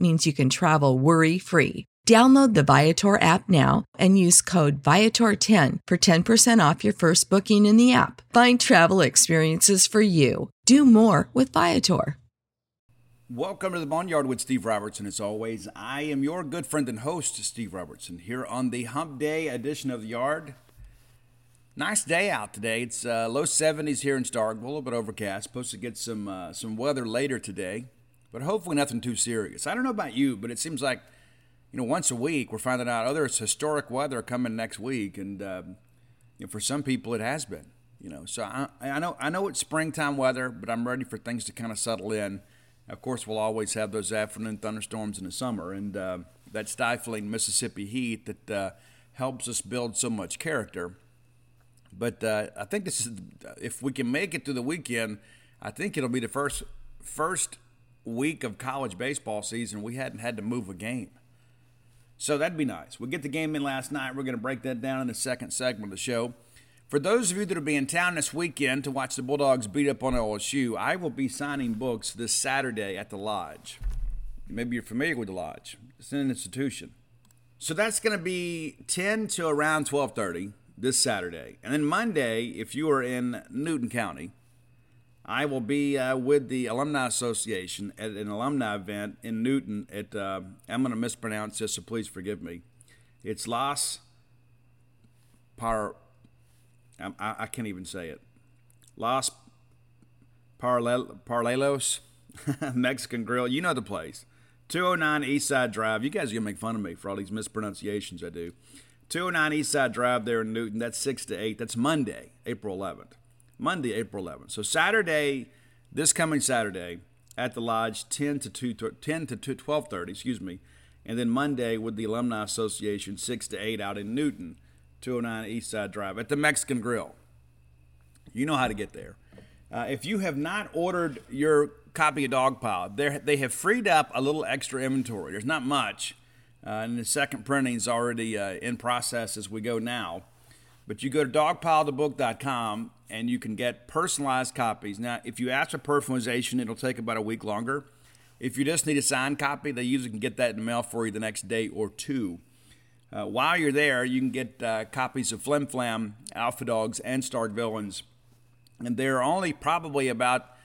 means you can travel worry free. Download the Viator app now and use code Viator10 for 10% off your first booking in the app. Find travel experiences for you. Do more with Viator. Welcome to the Boneyard with Steve Robertson. As always, I am your good friend and host, Steve Robertson, here on the Hump Day edition of the Yard. Nice day out today. It's uh, low 70s here in Starkville, a little bit overcast. Supposed to get some uh, some weather later today, but hopefully nothing too serious. I don't know about you, but it seems like you know, once a week we're finding out, oh, historic weather coming next week, and um, you know, for some people it has been. You know, so I, I know I know it's springtime weather, but I'm ready for things to kind of settle in. Of course, we'll always have those afternoon thunderstorms in the summer, and uh, that stifling Mississippi heat that uh, helps us build so much character. But uh, I think this is if we can make it through the weekend, I think it'll be the first first week of college baseball season we hadn't had to move a game. So that'd be nice. We'll get the game in last night. We're going to break that down in the second segment of the show. For those of you that will be in town this weekend to watch the Bulldogs beat up on LSU, I will be signing books this Saturday at the Lodge. Maybe you're familiar with the Lodge. It's an institution. So that's going to be 10 to around 12:30 this Saturday. And then Monday, if you are in Newton County, I will be uh, with the Alumni Association at an alumni event in Newton. At uh, I'm going to mispronounce this, so please forgive me. It's Las Par. I, I can't even say it. Las Parlelos Mexican Grill. You know the place. 209 Eastside Drive. You guys are going to make fun of me for all these mispronunciations I do. 209 Eastside Drive there in Newton. That's 6 to 8. That's Monday, April 11th. Monday, April 11th. So Saturday, this coming Saturday at the lodge, 10 to 2, 10 to 12:30, excuse me. and then Monday with the Alumni Association, 6 to 8 out in Newton, 209 East Side Drive at the Mexican Grill. You know how to get there. Uh, if you have not ordered your copy of Dogpile, they have freed up a little extra inventory. There's not much, uh, and the second printing is already uh, in process as we go now. But you go to dogpilethebook.com and you can get personalized copies. Now, if you ask for personalization, it'll take about a week longer. If you just need a signed copy, they usually can get that in the mail for you the next day or two. Uh, while you're there, you can get uh, copies of Flim Flam, Alpha Dogs, and Stark Villains. And there are only probably about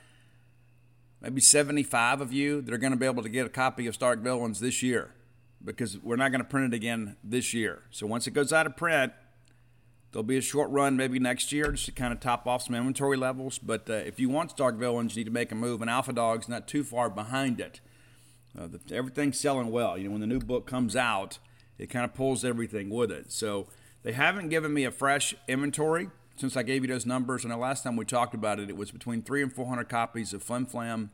maybe 75 of you that are going to be able to get a copy of Stark Villains this year because we're not going to print it again this year. So once it goes out of print, there'll be a short run maybe next year just to kind of top off some inventory levels. But uh, if you want Stark Villains, you need to make a move, and Alpha Dog's not too far behind it. Uh, the, everything's selling well. You know, when the new book comes out, it kind of pulls everything with it. So they haven't given me a fresh inventory since I gave you those numbers. And the last time we talked about it, it was between three and 400 copies of Flim Flam,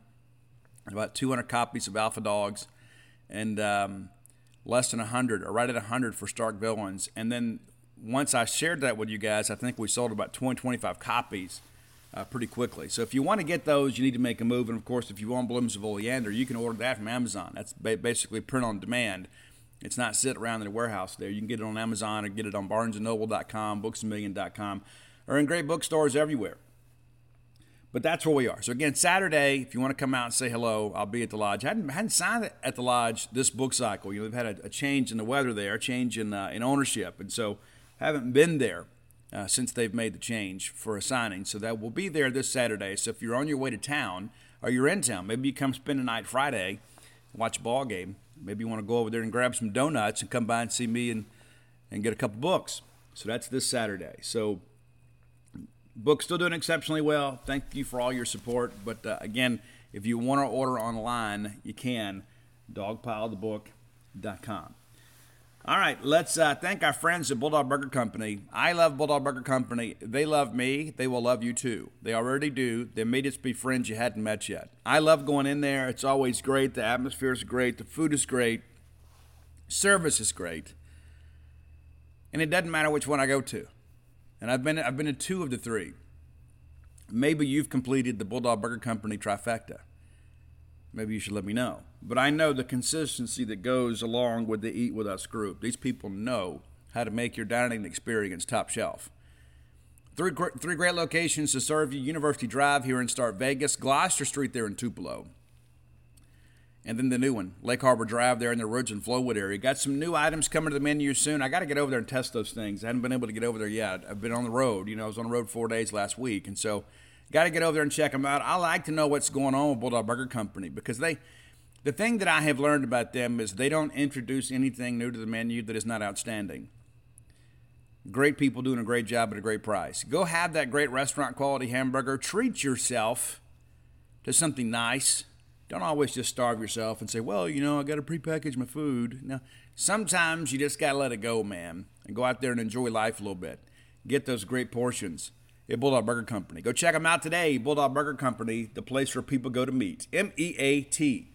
about 200 copies of Alpha Dogs, and um, less than 100, or right at 100 for Stark Villains. And then once I shared that with you guys, I think we sold about 20, 25 copies. Uh, pretty quickly. So if you want to get those, you need to make a move. And of course, if you want Blooms of Oleander, you can order that from Amazon. That's basically print on demand. It's not sit around in a warehouse there. You can get it on Amazon or get it on BarnesandNoble.com, BooksAMillion.com, or in great bookstores everywhere. But that's where we are. So again, Saturday, if you want to come out and say hello, I'll be at the lodge. I hadn't, hadn't signed at the lodge this book cycle. You know, we've had a, a change in the weather there, a change in uh, in ownership, and so haven't been there uh, since they've made the change for a signing. So that will be there this Saturday. So if you're on your way to town or you're in town, maybe you come spend a night Friday, watch a ball game. Maybe you want to go over there and grab some donuts and come by and see me and and get a couple books. So that's this Saturday. So book still doing exceptionally well. Thank you for all your support. But uh, again, if you want to order online, you can. Dogpilethebook.com. All right, let's uh, thank our friends at Bulldog Burger Company. I love Bulldog Burger Company. They love me. They will love you too. They already do. They made us be friends you hadn't met yet. I love going in there. It's always great. The atmosphere is great. The food is great. Service is great. And it doesn't matter which one I go to and I've been I've been to two of the three. Maybe you've completed the Bulldog Burger Company trifecta. Maybe you should let me know. But I know the consistency that goes along with the Eat With Us group. These people know how to make your dining experience top shelf. Three, three great locations to serve you University Drive here in Start Vegas, Gloster Street there in Tupelo, and then the new one, Lake Harbor Drive there in the Ridge and Flowood area. Got some new items coming to the menu soon. I got to get over there and test those things. I haven't been able to get over there yet. I've been on the road. You know, I was on the road four days last week. And so got to get over there and check them out. I like to know what's going on with Bulldog Burger Company because they, the thing that I have learned about them is they don't introduce anything new to the menu that is not outstanding. Great people doing a great job at a great price. Go have that great restaurant quality hamburger. Treat yourself to something nice don't always just starve yourself and say, well, you know, I got to prepackage my food. Now, sometimes you just got to let it go, man, and go out there and enjoy life a little bit. Get those great portions at Bulldog Burger Company. Go check them out today. Bulldog Burger Company, the place where people go to meet. M E A T.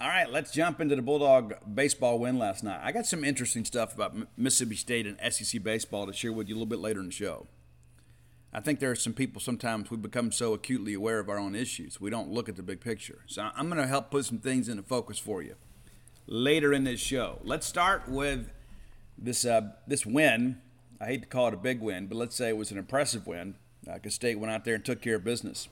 All right, let's jump into the Bulldog baseball win last night. I got some interesting stuff about Mississippi State and SEC baseball to share with you a little bit later in the show. I think there are some people sometimes we become so acutely aware of our own issues, we don't look at the big picture. So I'm going to help put some things into focus for you later in this show. Let's start with this uh, this win. I hate to call it a big win, but let's say it was an impressive win uh, State went out there and took care of business.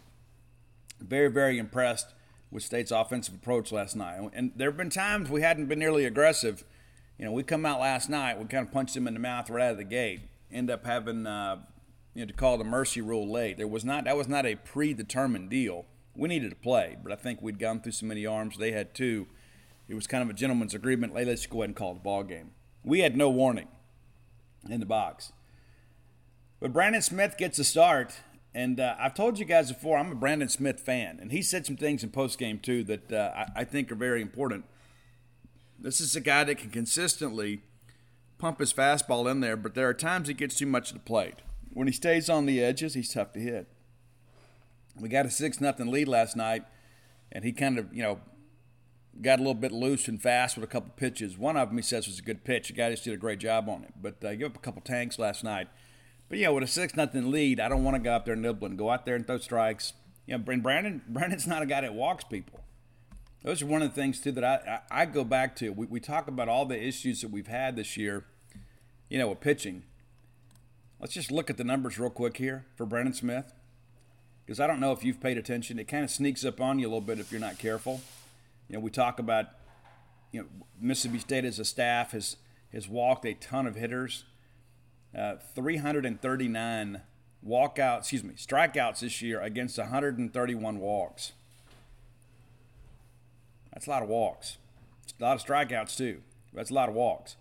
Very, very impressed with State's offensive approach last night. And there have been times we hadn't been nearly aggressive. You know, we come out last night, we kind of punched them in the mouth right out of the gate. End up having uh, you know, to call the mercy rule late. There was not that was not a predetermined deal. We needed to play, but I think we'd gone through so many arms. They had two. It was kind of a gentleman's agreement. Hey, let's go ahead and call the ball game. We had no warning in the box. But Brandon Smith gets a start, and uh, I've told you guys before I'm a Brandon Smith fan, and he said some things in post game too that uh, I, I think are very important. This is a guy that can consistently pump his fastball in there, but there are times he gets too much of the plate. When he stays on the edges, he's tough to hit. We got a six nothing lead last night, and he kind of you know got a little bit loose and fast with a couple pitches. One of them he says was a good pitch. The guy just did a great job on it. But uh, give up a couple tanks last night. But yeah, with a six nothing lead, I don't want to go out there nibbling. Go out there and throw strikes. You know, Brandon Brandon's not a guy that walks people. Those are one of the things too that I I, I go back to. We, we talk about all the issues that we've had this year. You know, with pitching. Let's just look at the numbers real quick here for Brandon Smith because I don't know if you've paid attention. It kind of sneaks up on you a little bit if you're not careful. You know, we talk about you know Mississippi State as a staff has has walked a ton of hitters, uh, 339 walkouts, excuse me, strikeouts this year against 131 walks. That's a lot of walks. a lot of strikeouts too. That's a lot of walks.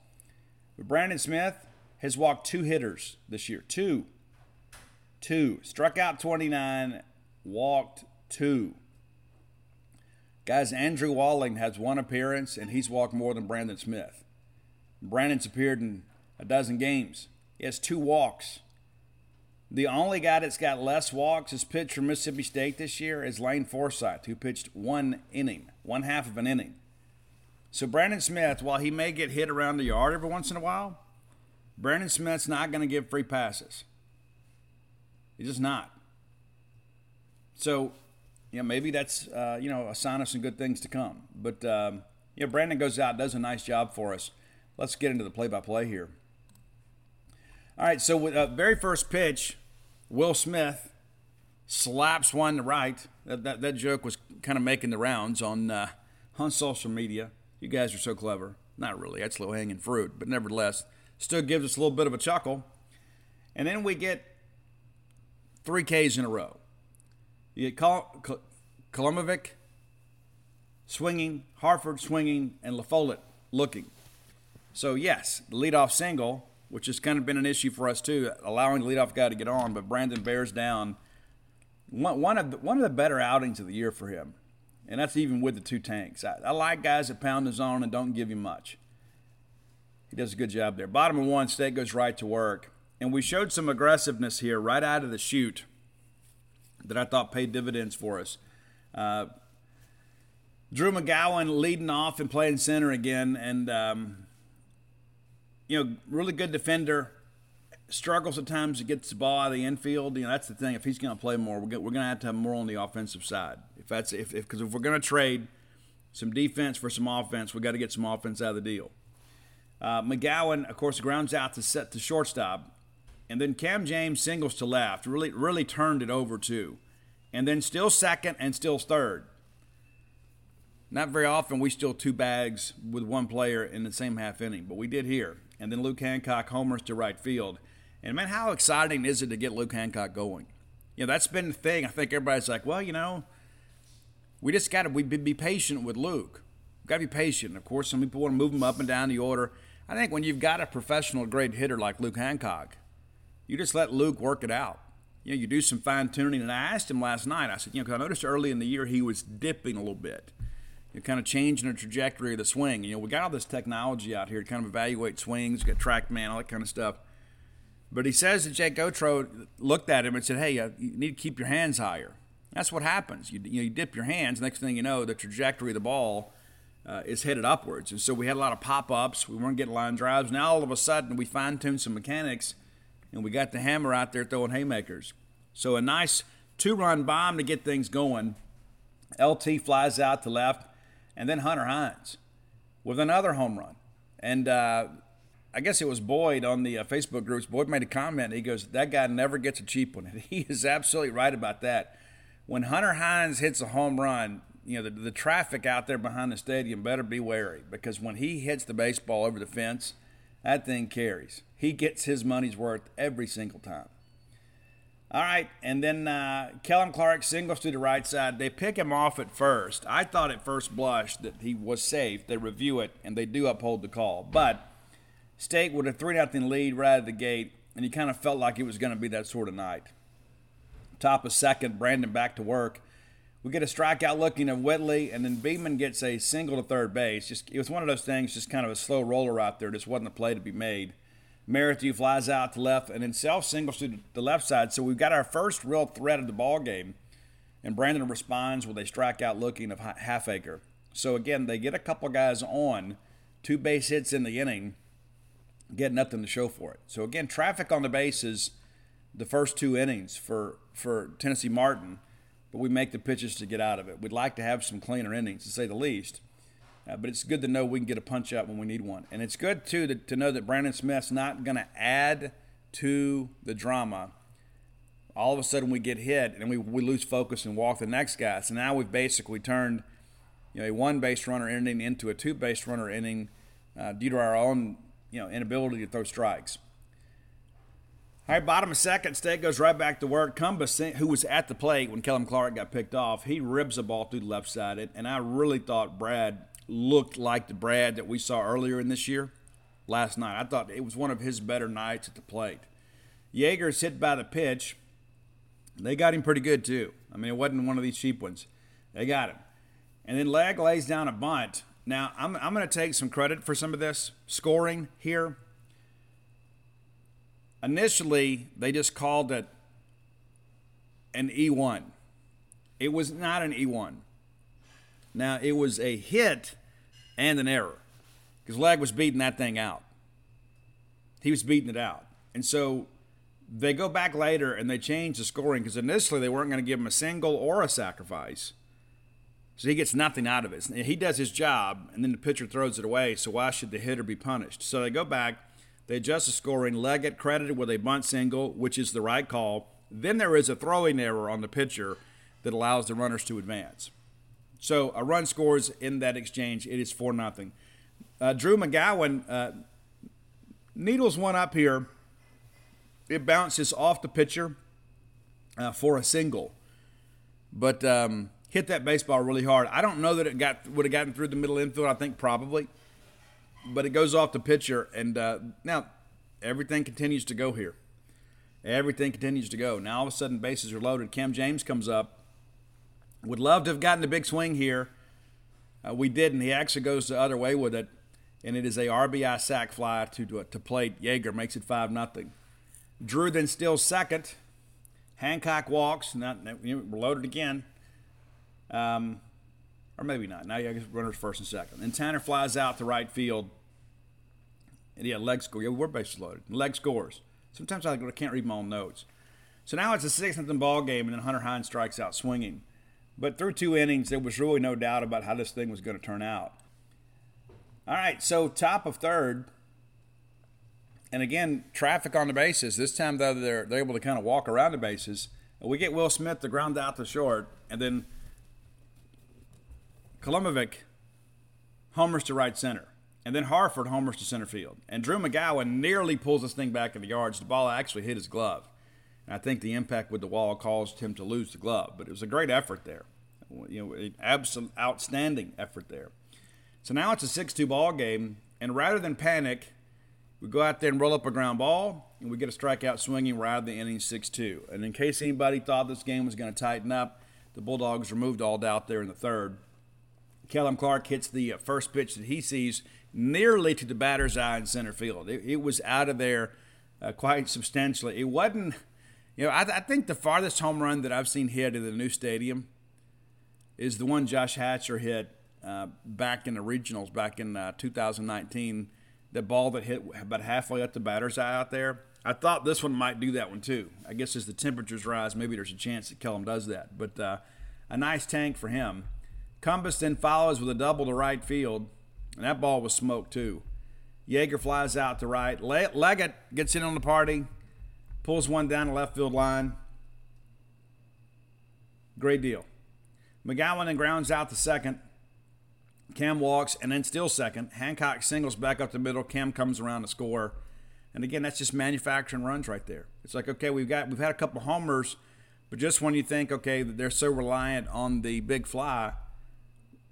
But Brandon Smith has walked two hitters this year. Two two. Struck out 29, walked two. Guys, Andrew Walling has one appearance, and he's walked more than Brandon Smith. Brandon's appeared in a dozen games. He has two walks. The only guy that's got less walks as pitched for Mississippi State this year is Lane Forsythe, who pitched one inning, one half of an inning. So Brandon Smith, while he may get hit around the yard every once in a while, Brandon Smith's not going to give free passes. He's just not. So, you know, maybe that's uh, you know a sign of some good things to come. But um, you know, Brandon goes out, does a nice job for us. Let's get into the play-by-play here. All right, so with uh, very first pitch, Will Smith slaps one to right. That, that, that joke was kind of making the rounds on uh, on social media. You guys are so clever. Not really. That's low hanging fruit, but nevertheless, still gives us a little bit of a chuckle. And then we get three Ks in a row. You get Kol- Kolomovic swinging, Harford swinging, and LaFollette looking. So, yes, the leadoff single, which has kind of been an issue for us too, allowing the leadoff guy to get on, but Brandon bears down one, one, of the, one of the better outings of the year for him. And that's even with the two tanks. I, I like guys that pound the zone and don't give you much. He does a good job there. Bottom of one, State goes right to work. And we showed some aggressiveness here right out of the chute that I thought paid dividends for us. Uh, Drew McGowan leading off and playing center again, and um, you know, really good defender. Struggles at times to get the ball out of the infield. You know, that's the thing. If he's going to play more, we're going to have to have more on the offensive side. If that's if because if, if, we're going to trade some defense for some offense, we got to get some offense out of the deal. Uh, McGowan, of course, grounds out to set to shortstop. And then Cam James singles to left, really, really turned it over too. And then still second and still third. Not very often we steal two bags with one player in the same half inning, but we did here. And then Luke Hancock homers to right field. And man, how exciting is it to get Luke Hancock going? You know, that's been the thing. I think everybody's like, well, you know, we just got to we be patient with Luke. We've got to be patient. Of course, some people want to move him up and down the order. I think when you've got a professional grade hitter like Luke Hancock, you just let Luke work it out. You know, you do some fine tuning. And I asked him last night, I said, you know, because I noticed early in the year he was dipping a little bit. You're kind of changing the trajectory of the swing. You know, we got all this technology out here to kind of evaluate swings, get TrackMan, all that kind of stuff. But he says that Jake Gautreau looked at him and said, hey, uh, you need to keep your hands higher. That's what happens. You, you, know, you dip your hands, next thing you know, the trajectory of the ball uh, is headed upwards. And so we had a lot of pop ups. We weren't getting line drives. Now all of a sudden we fine tuned some mechanics and we got the hammer out there throwing haymakers. So a nice two run bomb to get things going. LT flies out to left, and then Hunter Hines with another home run. And uh, I guess it was Boyd on the uh, Facebook groups. Boyd made a comment. He goes, That guy never gets a cheap one. And he is absolutely right about that. When Hunter Hines hits a home run, you know, the, the traffic out there behind the stadium better be wary because when he hits the baseball over the fence, that thing carries. He gets his money's worth every single time. All right, and then uh, Kellum Clark singles to the right side. They pick him off at first. I thought at first blush that he was safe. They review it and they do uphold the call. But State with a 3 0 lead right out of the gate, and you kind of felt like it was going to be that sort of night. Top of second, Brandon back to work. We get a strikeout looking at Whitley, and then Beeman gets a single to third base. Just It was one of those things, just kind of a slow roller out there. Just wasn't a play to be made. Merrithew flies out to left, and then Self singles to the left side. So we've got our first real threat of the ball game. And Brandon responds with a strikeout looking of Halfacre. So again, they get a couple guys on, two base hits in the inning, get nothing to show for it. So again, traffic on the bases the first two innings for for Tennessee Martin, but we make the pitches to get out of it. We'd like to have some cleaner innings, to say the least. Uh, but it's good to know we can get a punch up when we need one. And it's good, too, to, to know that Brandon Smith's not going to add to the drama. All of a sudden, we get hit and we, we lose focus and walk the next guy. So now we've basically turned you know, a one base runner inning into a two base runner inning uh, due to our own you know, inability to throw strikes. All right, bottom of second, State goes right back to work. Cumbest, who was at the plate when Kellum Clark got picked off, he ribs a ball through the left side, and I really thought Brad looked like the Brad that we saw earlier in this year last night. I thought it was one of his better nights at the plate. Yeager's hit by the pitch. They got him pretty good, too. I mean, it wasn't one of these cheap ones. They got him. And then Leg lays down a bunt. Now, I'm, I'm going to take some credit for some of this scoring here initially they just called it an E1. It was not an E1. Now it was a hit and an error because Leg was beating that thing out. He was beating it out, and so they go back later and they change the scoring because initially they weren't going to give him a single or a sacrifice. So he gets nothing out of it. He does his job, and then the pitcher throws it away. So why should the hitter be punished? So they go back they adjust the scoring. Leggett credited with a bunt single, which is the right call. Then there is a throwing error on the pitcher that allows the runners to advance. So a run scores in that exchange. It is 4 nothing. Uh, Drew McGowan uh, needles one up here. It bounces off the pitcher uh, for a single, but um, hit that baseball really hard. I don't know that it got would have gotten through the middle infield. I think probably but it goes off the pitcher. And uh, now everything continues to go here. Everything continues to go. Now all of a sudden bases are loaded. Cam James comes up. Would love to have gotten a big swing here. Uh, we didn't. He actually goes the other way with it, and it is a RBI sac fly to to, to plate. Yeager makes it five nothing. Drew then steals second. Hancock walks. Not we're loaded again. Um, or maybe not. Now you have runners first and second. And Tanner flies out to right field. And yeah, leg score. Yeah, we're bases loaded. Leg scores. Sometimes I can't read my own notes. So now it's a six nothing ball game, and then Hunter Hines strikes out swinging. But through two innings, there was really no doubt about how this thing was going to turn out. All right, so top of third, and again, traffic on the bases. This time, though, they're, they're able to kind of walk around the bases. We get Will Smith to ground out to short, and then Kolomovic homers to right center. And then Harford homers to center field. And Drew McGowan nearly pulls this thing back in the yards. The ball actually hit his glove. And I think the impact with the wall caused him to lose the glove. But it was a great effort there. You know, an absolute outstanding effort there. So now it's a 6 2 ball game. And rather than panic, we go out there and roll up a ground ball, and we get a strikeout swinging right out of the inning 6 2. And in case anybody thought this game was going to tighten up, the Bulldogs removed all doubt there in the third. Kellum Clark hits the uh, first pitch that he sees nearly to the batter's eye in center field. It, it was out of there uh, quite substantially. It wasn't, you know, I, I, think the farthest home run that I've seen hit in the new stadium is the one Josh Hatcher hit uh, back in the regionals back in uh, 2019. The ball that hit about halfway up the batter's eye out there. I thought this one might do that one too. I guess as the temperatures rise, maybe there's a chance that Kellum does that. But uh, a nice tank for him. Cumbest then follows with a double to right field, and that ball was smoked too. Yeager flies out to right. Leggett gets in on the party, pulls one down the left field line. Great deal. McGowan then grounds out to second. Cam walks and then still second. Hancock singles back up the middle. Cam comes around to score. And again, that's just manufacturing runs right there. It's like, okay, we've got we've had a couple homers, but just when you think, okay, they're so reliant on the big fly,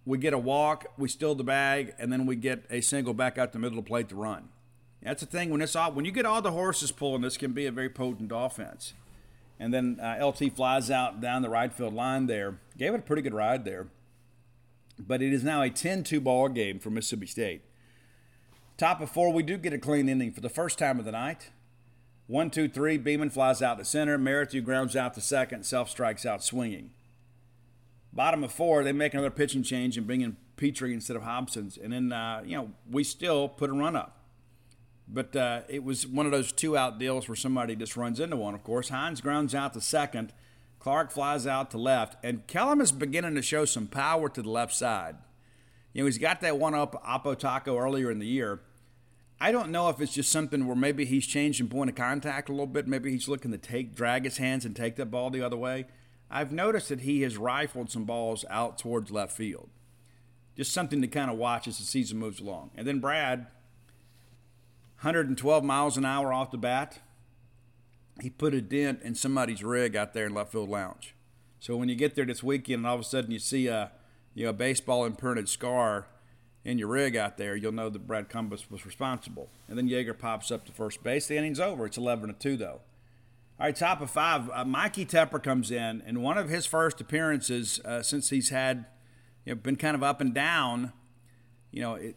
we get a walk, we steal the bag, and then we get a single back out the middle the plate to run. That's the thing when it's all when you get all the horses pulling, this can be a very potent offense. And then uh, LT flies out down the right field line there, gave it a pretty good ride there. But it is now a 10-2 ball game for Mississippi State. Top of four, we do get a clean inning for the first time of the night. One, two, three. Beeman flies out to center. Merrithew grounds out to second. Self strikes out swinging. Bottom of four, they make another pitching change and bring in Petry instead of Hobson's, and then uh, you know we still put a run up. But uh, it was one of those two out deals where somebody just runs into one. Of course, Hines grounds out to second. Clark flies out to left, and Kellum is beginning to show some power to the left side. You know, he's got that one up Oppo Taco earlier in the year. I don't know if it's just something where maybe he's changing point of contact a little bit. Maybe he's looking to take, drag his hands and take that ball the other way. I've noticed that he has rifled some balls out towards left field. Just something to kind of watch as the season moves along. And then Brad, 112 miles an hour off the bat, he put a dent in somebody's rig out there in left field lounge. So when you get there this weekend and all of a sudden you see a you know a baseball imprinted scar in your rig out there, you'll know that Brad Cumbest was responsible. And then Yeager pops up to first base. The inning's over. It's 11 to 2, though. All right, top of five. Uh, Mikey Tepper comes in, and one of his first appearances uh, since he's had you know, been kind of up and down. You know, it,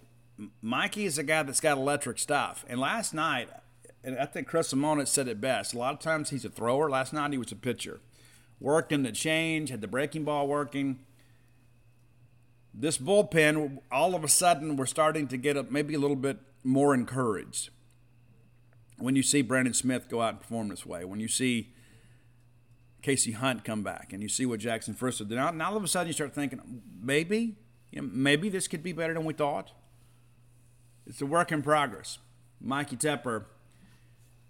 Mikey is a guy that's got electric stuff. And last night, and I think Chris Lemonis said it best. A lot of times he's a thrower. Last night he was a pitcher. Worked in the change, had the breaking ball working this bullpen, all of a sudden, we're starting to get a, maybe a little bit more encouraged when you see Brandon Smith go out and perform this way. When you see Casey Hunt come back, and you see what Jackson Fristoe did. Now, now all of a sudden, you start thinking maybe, you know, maybe this could be better than we thought. It's a work in progress. Mikey Tepper,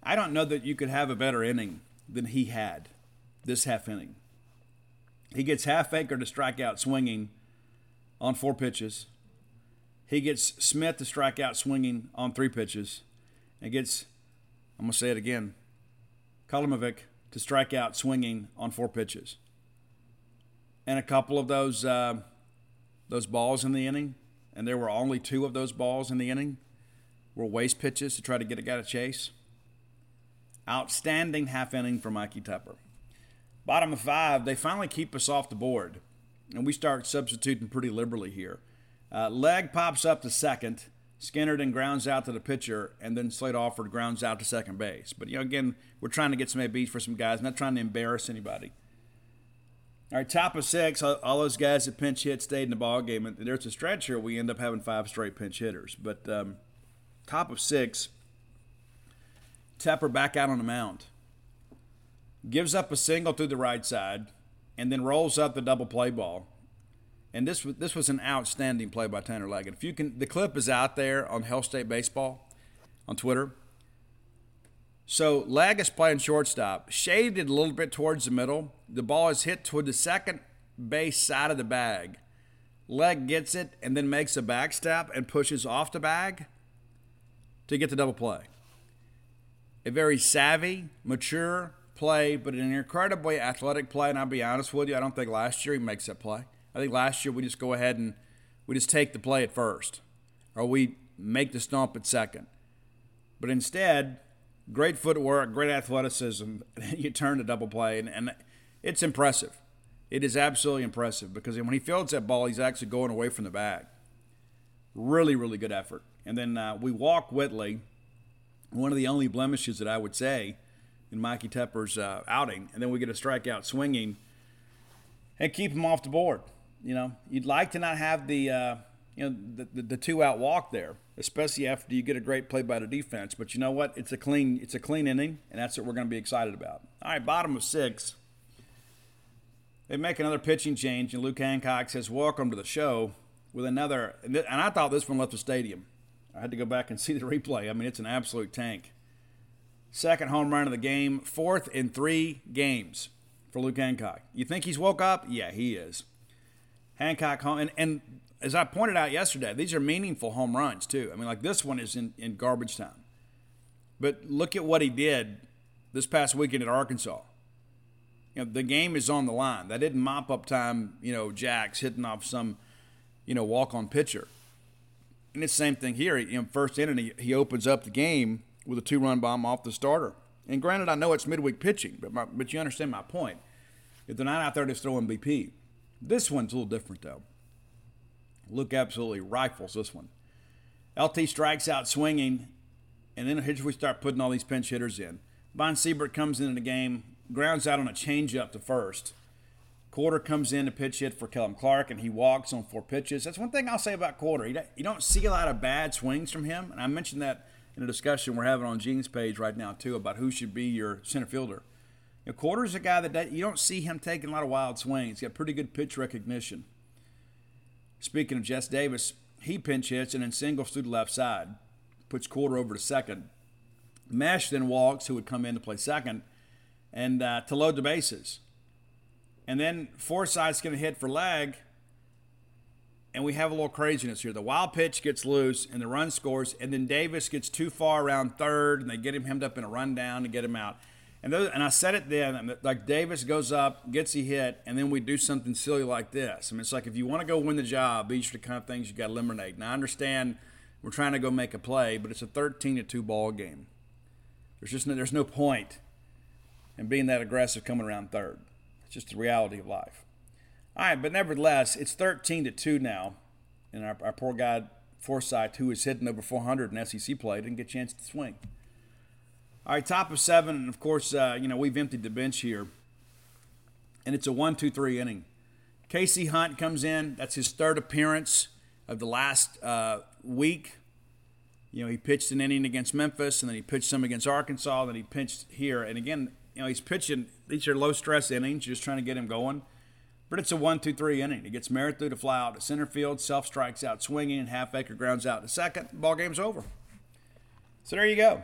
I don't know that you could have a better inning than he had this half inning. He gets Halfacre to strike out swinging on four pitches. He gets Smith to strike out swinging on three pitches. And gets, I'm going to say it again, Kolomovic to strike out swinging on four pitches. And a couple of those, uh, those balls in the inning, and there were only two of those balls in the inning, were waste pitches to try to get a guy to chase. Outstanding half inning for Mikey Tepper. Bottom of five, they finally keep us off the board and we start substituting pretty liberally here. Uh, leg pops up to second. Skinner then grounds out to the pitcher, and then Slate Alford grounds out to second base. But you know, again, we're trying to get some ABs for some guys, not trying to embarrass anybody. All right, top of six. All those guys that pinch hit stayed in the ball game, and there's a stretch here we end up having five straight pinch hitters. But um, top of six, Tepper back out on the mound, gives up a single through the right side and then rolls up the double play ball. And this this was an outstanding play by Tanner Leggett. If you can, the clip is out there on Hail State Baseball on Twitter. So Leg is playing shortstop, shaded a little bit towards the middle. The ball is hit toward the second base side of the bag. Leg gets it and then makes a back step and pushes off the bag to get the double play. A very savvy, mature, play, but an incredibly athletic play. And I'll be honest with you, I don't think last year he makes that play. I think last year we just go ahead and we just take the play at first, or we make the stomp at second. But instead, great footwork, great athleticism, you turn the double play, and, and it's impressive. It is absolutely impressive because when he fields that ball, he's actually going away from the bag. Really, really good effort. And then uh, we walk Whitley. One of the only blemishes that I would say in Mikey Tepper's uh, outing, and then we get a strikeout swinging and keep him off the board. You know, you'd like to not have the uh, you know the, the, the, two out walk there, especially after you get a great play by the defense. But you know what? It's a clean it's a clean inning, and that's what we're going to be excited about. All right, bottom of six. They make another pitching change, and Luke Hancock says, "Welcome to the show." With another, and I thought this one left the stadium. I had to go back and see the replay. I mean, it's an absolute tank. Second home run of the game, fourth in three games for Luke Hancock. You think he's woke up? Yeah, he is. Hancock home, and, and as I pointed out yesterday, these are meaningful home runs too. I mean, like this one is in, in garbage time. But look at what he did this past weekend at Arkansas. You know, the game is on the line. That didn't mop up time, you know, Jacks hitting off some, you know, walk on pitcher. And it's the same thing here. You know, first inning, he, he opens up the game with a two run bomb off the starter. And granted, I know it's midweek pitching, but, my, but you understand my point. If they're not out there just throwing BP, this one's a little different, though. Luke absolutely rifles this one. LT strikes out swinging, and then here's we start putting all these pinch hitters in. Von Siebert comes into the game, grounds out on a changeup to first. Quarter comes in to pitch hit for Kellum Clark, and he walks on four pitches. That's one thing I'll say about Quarter. You don't see a lot of bad swings from him, and I mentioned that in a discussion we're having on Gene's page right now too about who should be your center fielder. You know, Quarter's a guy that you don't see him taking a lot of wild swings. He's got pretty good pitch recognition. Speaking of Jess Davis, he pinch hits and then singles through the left side, puts Quarter over to second. Mesh then walks, who would come in to play second, and uh, to load the bases. And then Forsythe's going to hit for lag, and we have a little craziness here. The wild pitch gets loose, and the run scores, and then Davis gets too far around third, and they get him hemmed up in a rundown to get him out. And those, and I said it then, um, like Davis goes up, gets a hit, and then we do something silly like this. I mean, it's like if you want to go win the job, these are the kind of things you got to eliminate. Now I understand we're trying to go make a play, but it's a 13 to two ball game. There's just no, there's no point in being that aggressive coming around third. It's just the reality of life. All right, but nevertheless, it's 13 to two now, and our, our poor guy Forsythe, who is hitting over 400 in SEC play, didn't get a chance to swing. All right, top of seven, and of course, uh, you know, we've emptied the bench here. And it's a one, two, three inning. Casey Hunt comes in. That's his third appearance of the last uh, week. You know, he pitched an inning against Memphis, and then he pitched some against Arkansas, then he pitched here. And again, you know, he's pitching, these are low stress innings, just trying to get him going. But it's a one, two, three inning. He gets Merrithew to fly out to center field, self strikes out swinging, and Halfacre grounds out to second. Ball game's over. So there you go.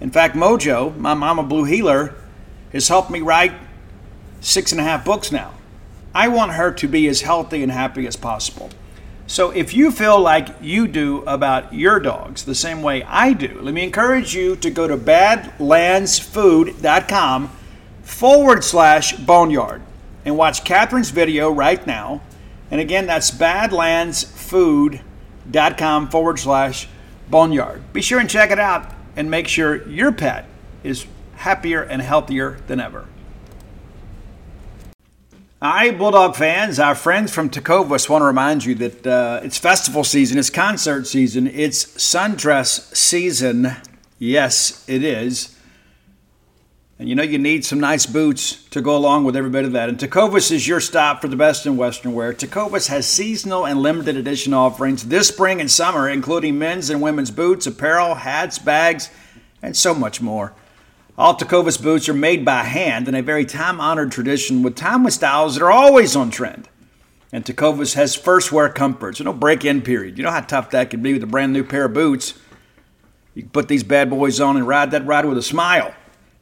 In fact, Mojo, my mama blue Healer, has helped me write six and a half books now. I want her to be as healthy and happy as possible. So if you feel like you do about your dogs the same way I do, let me encourage you to go to badlandsfood.com forward slash boneyard and watch Katherine's video right now. And again, that's badlandsfood.com forward slash boneyard. Be sure and check it out and make sure your pet is happier and healthier than ever. All right, Bulldog fans, our friends from Tecovas want to remind you that uh, it's festival season, it's concert season, it's sundress season. Yes, it is. And you know you need some nice boots to go along with every bit of that. And Tecovas is your stop for the best in Western wear. Tecovas has seasonal and limited edition offerings this spring and summer, including men's and women's boots, apparel, hats, bags, and so much more. All Tecovas boots are made by hand in a very time honored tradition with timeless styles that are always on trend. And Tecovas has first wear comfort, so no break in period. You know how tough that can be with a brand new pair of boots. You can put these bad boys on and ride that ride with a smile.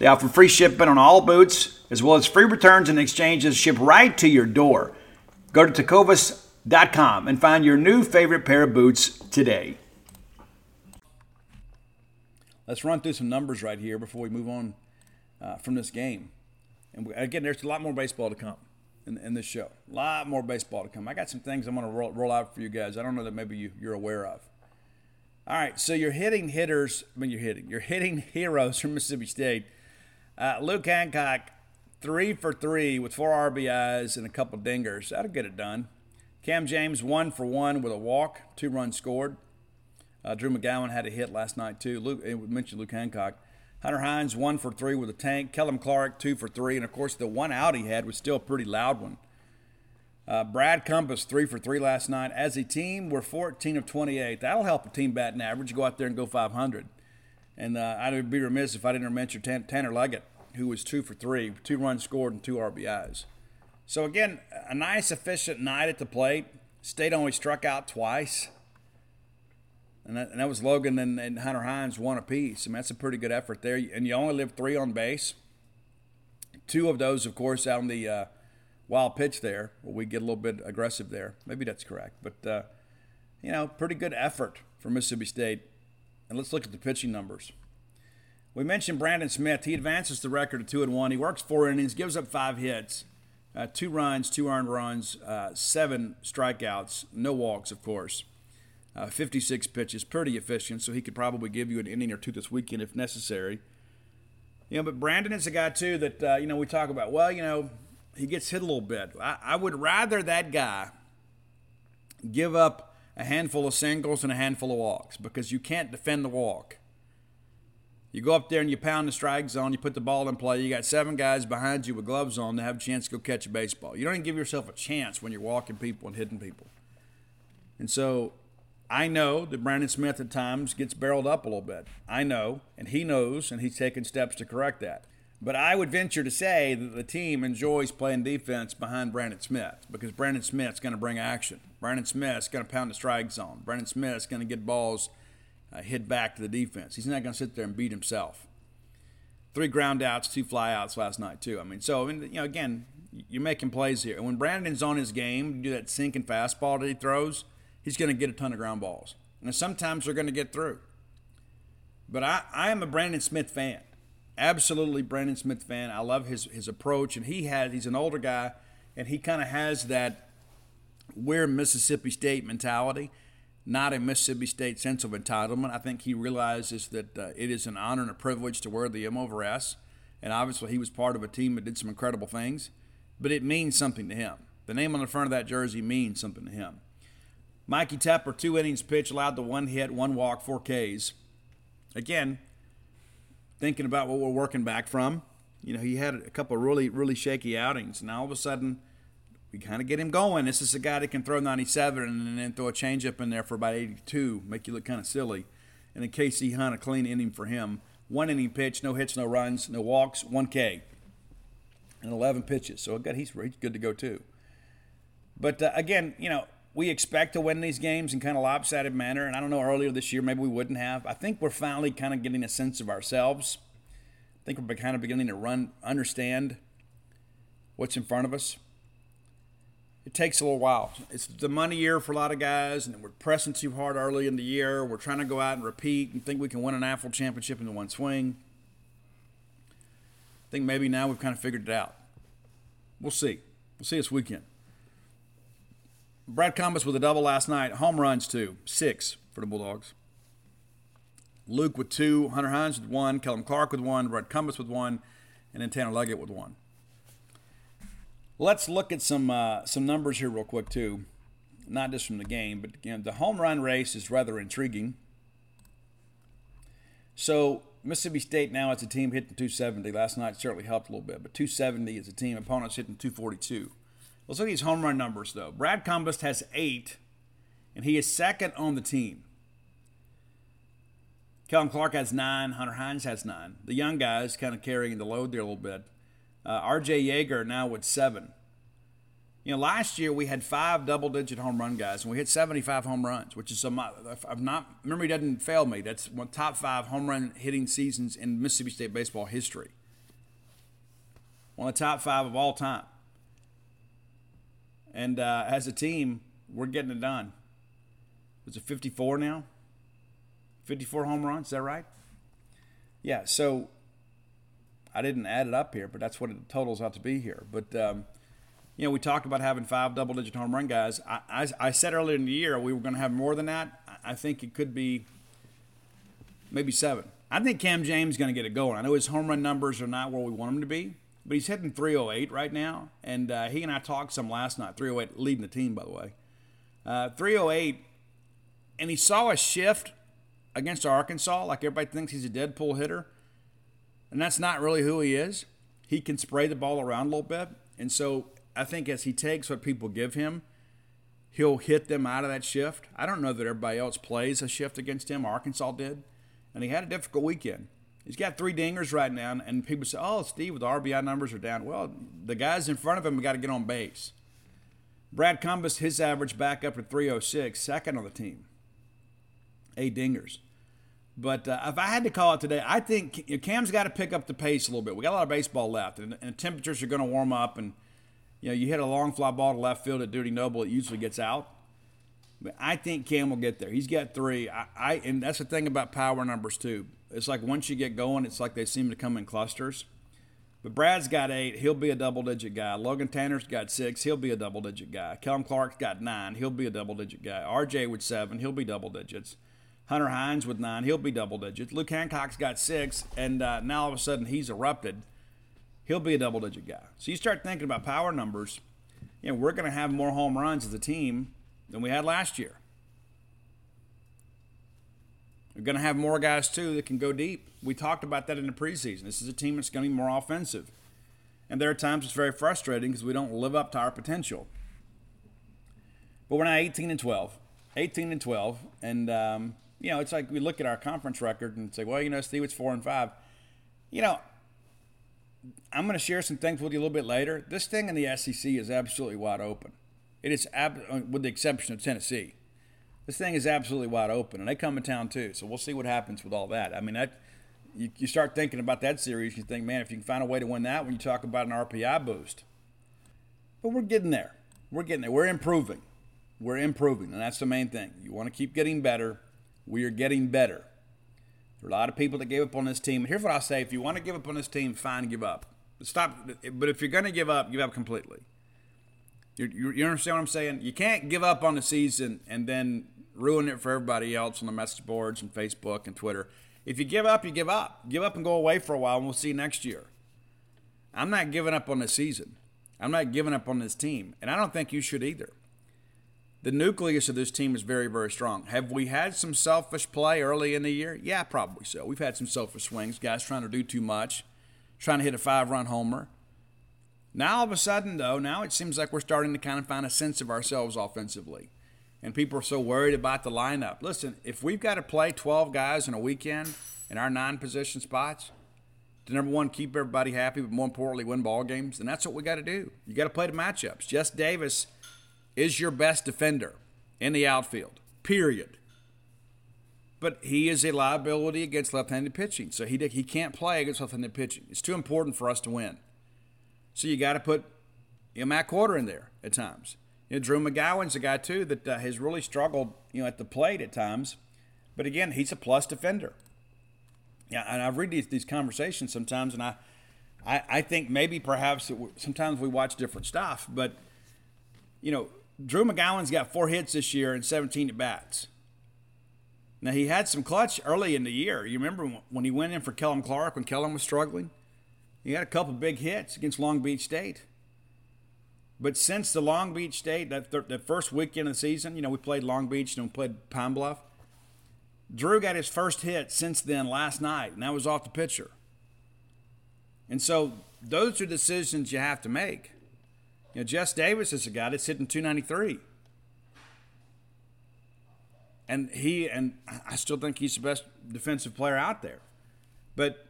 They offer free shipping on all boots as well as free returns and exchanges shipped right to your door. Go to tecovas.com and find your new favorite pair of boots today. Let's run through some numbers right here before we move on uh, from this game. And again, there's a lot more baseball to come in, in, this show. A lot more baseball to come. I got some things I'm going to roll, roll, out for you guys. I don't know that maybe you, you're aware of. All right, so you're hitting hitters. I mean, you're hitting. You're hitting heroes from Mississippi State. Uh, Luke Hancock three for three with four RBIs and a couple dingers. That'll get it done. Cam James one for one with a walk, two runs scored. Uh, Drew McGowan had a hit last night too. Luke, we mentioned Luke Hancock. Hunter Hines one for three with a tank. Kellum Clark two for three, and of course the one out he had was still a pretty loud one. Uh, Brad Cumbest three for three last night. As a team, we're 14 of 28. That'll help a team batting average. Go out there and go 500. And uh, I'd be remiss if I didn't mention Tanner Leggett, who was two for three, two runs scored and two RBIs. So again, a nice efficient night at the plate. State only struck out twice and that, and that was Logan and, and, Hunter Hines one apiece. I mean, that's a pretty good effort there. And you only live three on base. Two of those, of course, out on the uh, wild pitch there, where we get a little bit aggressive there. Maybe that's correct. But, uh, you know, pretty good effort for Mississippi State. And let's look at the pitching numbers. We mentioned Brandon Smith. He advances the record to two and one. He works four innings, gives up five hits, uh, two runs, two earned runs, uh, seven strikeouts, no walks, of course. Uh, 56 pitches, pretty efficient, so he could probably give you an inning or two this weekend if necessary. You know, but Brandon is a guy too that uh, you know we talk about. Well, you know, he gets hit a little bit. I, I would rather that guy give up a handful of singles and a handful of walks because you can't defend the walk. You go up there and you pound the strike zone, you put the ball in play, you got seven guys behind you with gloves on to have a chance to go catch a baseball. You don't even give yourself a chance when you're walking people and hitting people. And so I know that Brandon Smith at times gets barreled up a little bit. I know, and he knows, and he's taking steps to correct that. But I would venture to say that the team enjoys playing defense behind Brandon Smith because Brandon Smith's going to bring action. Brandon Smith's going to pound the strike zone. Brandon Smith's going to get balls uh, back to the defense. He's not going to sit there and beat himself. Three ground outs, two flyouts last night too. I mean, so mean, you know, again, you're making plays here. And when Brandon's on his game, do that sinking fastball that he throws – he's going to get a ton of ground balls. And sometimes they're going to get through. But I, I am a Brandon Smith fan. Absolutely Brandon Smith fan. I love his, his approach. And he has, he's an older guy, and he kind of has that we're Mississippi State mentality, not a Mississippi State sense of entitlement. I think he realizes that uh, it is an honor and a privilege to wear the M over S. And obviously, he was part of a team that did some incredible things, but it means something to him. The name on the front of that jersey means something to him. Mikey Tepper, two innings pitch, allowed the one hit, one walk, four Ks. Again, thinking about what we're working back from. You know, he had a couple really, really shaky outings. And all of a sudden, we kind of get him going. This is a guy that can throw 97 and then throw a changeup in there for about 82, make you look kind of silly. And then Casey Hunt, a clean inning for him. One inning pitch, no hits, no runs, no walks, 1K, and 11 pitches. So he's, he's good to go too. But uh, again, you know, we expect to win these games in kind of lopsided manner. And I don't know, earlier this year, maybe we wouldn't have. I think we're finally kind of getting a sense of ourselves. I think we're kind of beginning to run, understand what's in front of us. It takes a little while. It's the money year for a lot of guys, and we're pressing too hard early in the year. We're trying to go out and repeat and think we can win an AFL championship in one swing. I think maybe now we've kind of figured it out. We'll see. We'll see this weekend. Brad Cumbest with a double last night. Home runs, two. Six for the Bulldogs. Luke with two. Hunter Hines with one. Kellum Clark with one. Brad Cumbest with one. And then Tanner Leggett with one. Let's look at some uh, some numbers here real quick too, not just from the game, but again, the home run race is rather intriguing. So Mississippi State now as a team hitting 270. Last night certainly helped a little bit, but 270 as a team. Opponents hitting 242. Let's look at these home run numbers, though. Brad Cumbest has eight, and he is second on the team. Kellum Clark has nine. Hunter Hines has nine. The young guys kind of carrying the load there a little bit. Uh, R.J. Yeager now with seven. You know, last year we had five double-digit home run guys, and we hit 75 home runs, which is some. I've not memory doesn't fail me. That's one top five home run hitting seasons in Mississippi State baseball history. One of the top five of all time. And uh, as a team, we're getting it done. Was it 54 now? 54 home runs, is that right? Yeah, so I didn't add it up here, but that's what it totals out to be here. But, um, you know, we talked about having five double digit home run guys. I, I, I said earlier in the year we were going to have more than that. I think it could be maybe seven. I think Cam James is going to get it going. I know his home run numbers are not where we want them to be, but he's hitting 308 right now, and uh, he and I talked some last night. 308 leading the team, by the way. Uh, 308, and he saw a shift against Arkansas. Like everybody thinks he's a dead pull hitter, and that's not really who he is. He can spray the ball around a little bit, and so I think as he takes what people give him, he'll hit them out of that shift. I don't know that everybody else plays a shift against him. Arkansas did, and he had a difficult weekend. He's got three dingers right now, and people say, "Oh, Steve, the RBI numbers are down." Well, the guys in front of him got to get on base. Brad Cumbest, his average back up to 306, second on the team. Eight dingers. But uh, if I had to call it today, I think Cam's got to pick up the pace a little bit. We got a lot of baseball left, and, and temperatures are going to warm up. And you know, you hit a long fly ball to left field at Dudy Noble, it usually gets out. But I think Cam will get there. He's got three. I, I and that's the thing about power numbers too. It's like once you get going, it's like they seem to come in clusters. But Brad's got eight. He'll be a double digit guy. Logan Tanner's got six. He'll be a double digit guy. Kellum Clark's got nine. He'll be a double digit guy. RJ with seven. He'll be double digits. Hunter Hines with nine. He'll be double digits. Luke Hancock's got six. And uh, now all of a sudden he's erupted. He'll be a double digit guy. So you start thinking about power numbers. You know, we're going to have more home runs as a team than we had last year. We're going to have more guys too that can go deep. We talked about that in the preseason. This is a team that's going to be more offensive. And there are times it's very frustrating because we don't live up to our potential. But we're now 18 and 12. 18 and 12. And, um, you know, it's like we look at our conference record and say, well, you know, Steve, it's 4 and 5. You know, I'm going to share some things with you a little bit later. This thing in the SEC is absolutely wide open. It is, ab- uh, with the exception of Tennessee this thing is absolutely wide open, and they come in town too. So we'll see what happens with all that. I mean, that you, you start thinking about that series, you think, man, if you can find a way to win that, when you talk about an RPI boost. But we're getting there. We're getting there. We're improving. We're improving, and that's the main thing. You want to keep getting better. We are getting better. There are a lot of people that gave up on this team. Here's what I'll say: If you want to give up on this team, fine, give up. Stop. But if you're going to give up, give up completely. You, you, you understand what I'm saying? You can't give up on the season and then ruin it for everybody else on the message boards and Facebook and Twitter. If you give up, you give up. Give up and go away for a while, and we'll see you next year. I'm not giving up on the season. I'm not giving up on this team, and I don't think you should either. The nucleus of this team is very, very strong. Have we had some selfish play early in the year? Yeah, probably so. We've had some selfish swings, guys trying to do too much, trying to hit a five run homer. Now, all of a sudden, though, now it seems like we're starting to kind of find a sense of ourselves offensively and people are so worried about the lineup. Listen, if we've got to play 12 guys in a weekend in our nine position spots to number one, keep everybody happy, but more importantly, win ball games, then that's what we got to do. You got to play the matchups. Jess Davis is your best defender in the outfield, period. But he is a liability against left handed pitching, so he, he can't play against left handed pitching. It's too important for us to win. So you got to put you know, Matt Quarter in there at times. You know, Drew McGowan's a guy too that uh, has really struggled, you know, at the plate at times. But again, he's a plus defender. Yeah, and I read these, these conversations sometimes, and I, I, I think maybe perhaps sometimes we watch different stuff, but you know, Drew McGowan's got four hits this year and 17 at bats. Now he had some clutch early in the year. You remember when he went in for Kellum Clark when Kellum was struggling? He had a couple big hits against Long Beach State. But since the Long Beach State, that, th- that first weekend of the season, you know, we played Long Beach and we played Pine Bluff. Drew got his first hit since then last night, and that was off the pitcher. And so those are decisions you have to make. You know, Jess Davis is a guy that's hitting 293. And he, and I still think he's the best defensive player out there. But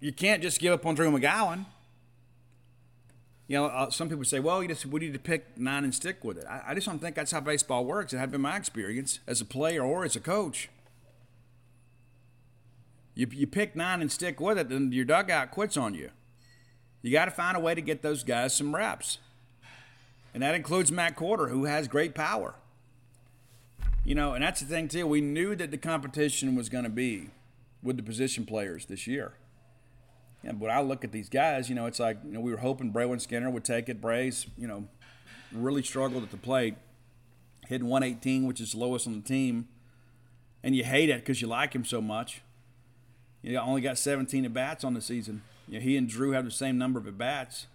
you can't just give up on Drew McGowan you know, uh, some people say, well, you just we need to pick nine and stick with it. I, I just don't think that's how baseball works. It has been my experience as a player or as a coach. You, you pick nine and stick with it, then your dugout quits on you. You got to find a way to get those guys some reps. And that includes Matt Quarter, who has great power. You know, and that's the thing, too. We knew that the competition was going to be with the position players this year. And when I look at these guys, you know, it's like you know we were hoping Braylon Skinner would take it. Bray's, you know, really struggled at the plate, hitting 118, which is lowest on the team, and you hate it because you like him so much. You only got 17 at bats on the season. You know, he and Drew have the same number of at bats.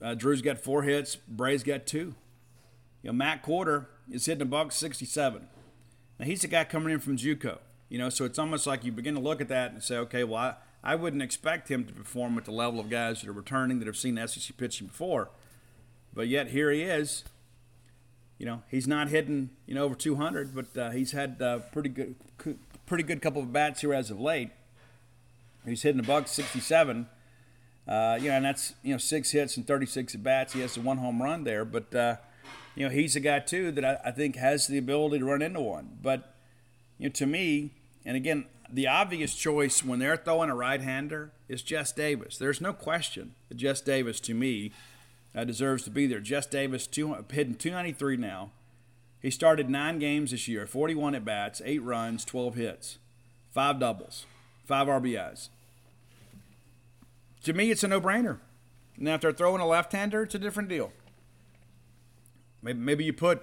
Uh, Drew's got four hits. Bray's got two. You know, Matt Quarter is hitting a buck 67. Now he's a guy coming in from JUCO. You know, so it's almost like you begin to look at that and say, okay, well, I, I wouldn't expect him to perform at the level of guys that are returning that have seen SEC pitching before. But yet here he is. You know, he's not hitting you know over 200, but uh, he's had uh, pretty good, pretty good couple of bats here as of late. He's hitting a buck 67. Uh, you know, and that's you know six hits and 36 at bats. He has the one home run there, but uh, you know he's a guy too that I, I think has the ability to run into one. But you know, to me, and again, the obvious choice when they're throwing a right-hander is Jess Davis. There's no question that Jess Davis, to me, uh, deserves to be there. Jess Davis, two, hitting 293 now. He started nine games this year, 41 at bats, eight runs, 12 hits, five doubles, five RBIs. To me, it's a no-brainer. Now, if they're throwing a left-hander, it's a different deal. Maybe, maybe you put,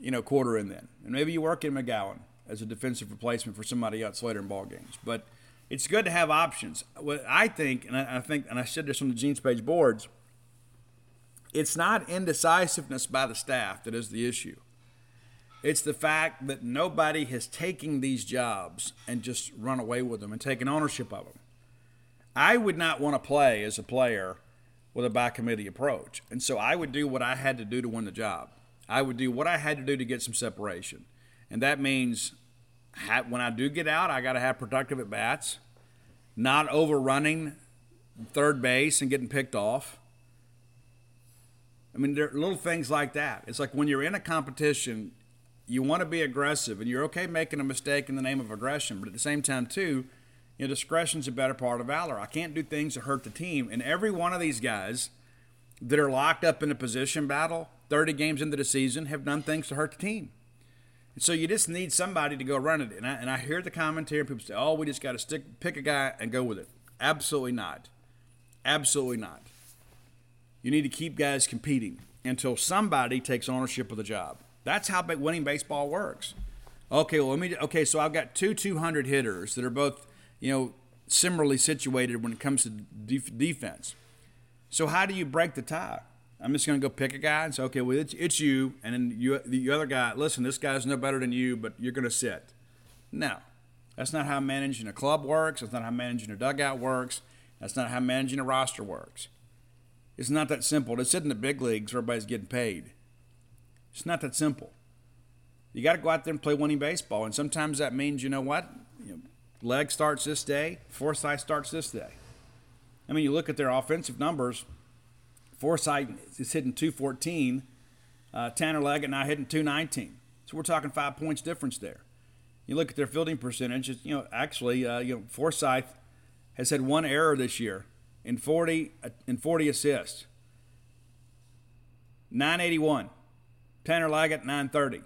you know, quarter in then, and maybe you work in McGowan as a defensive replacement for somebody else later in ball games. But it's good to have options. What I think, and I, think, and I said this on the Gene's page boards, it's not indecisiveness by the staff that is the issue. It's the fact that nobody has taken these jobs and just run away with them and taken ownership of them. I would not want to play as a player with a by committee approach. And so I would do what I had to do to win the job. I would do what I had to do to get some separation. And that means when I do get out, I got to have productive at bats, not overrunning third base and getting picked off. I mean, there are little things like that. It's like when you're in a competition, you want to be aggressive, and you're okay making a mistake in the name of aggression, but at the same time, too, you know, discretion's a better part of valor. I can't do things that hurt the team. And every one of these guys that are locked up in a position battle, 30 games into the season, have done things to hurt the team. And so you just need somebody to go run it. And I, and I hear the commentary, people say, oh, we just got to stick, pick a guy and go with it. Absolutely not. Absolutely not. You need to keep guys competing until somebody takes ownership of the job. That's how winning baseball works. Okay, well, let me. Okay, so I've got two 200 hitters that are both, you know, similarly situated when it comes to def- defense. So how do you break the tie? I'm just going to go pick a guy and say, okay, well, it's, it's you. And then you, the other guy, listen, this guy's no better than you, but you're going to sit. No, that's not how managing a club works. That's not how managing a dugout works. That's not how managing a roster works. It's not that simple. To sit in the big leagues where everybody's getting paid. It's not that simple. You got to go out there and play winning baseball. And sometimes that means, you know what? You know, leg starts this day, Forsythe starts this day. I mean, you look at their offensive numbers – Forsythe is hitting 214. Uh, Tanner Leggett now hitting 219. So we're talking five points difference there. You look at their fielding percentage. You know, actually, uh, you know, Forsythe has had one error this year in 40 uh, in 40 assists. 981. Tanner Leggett 930.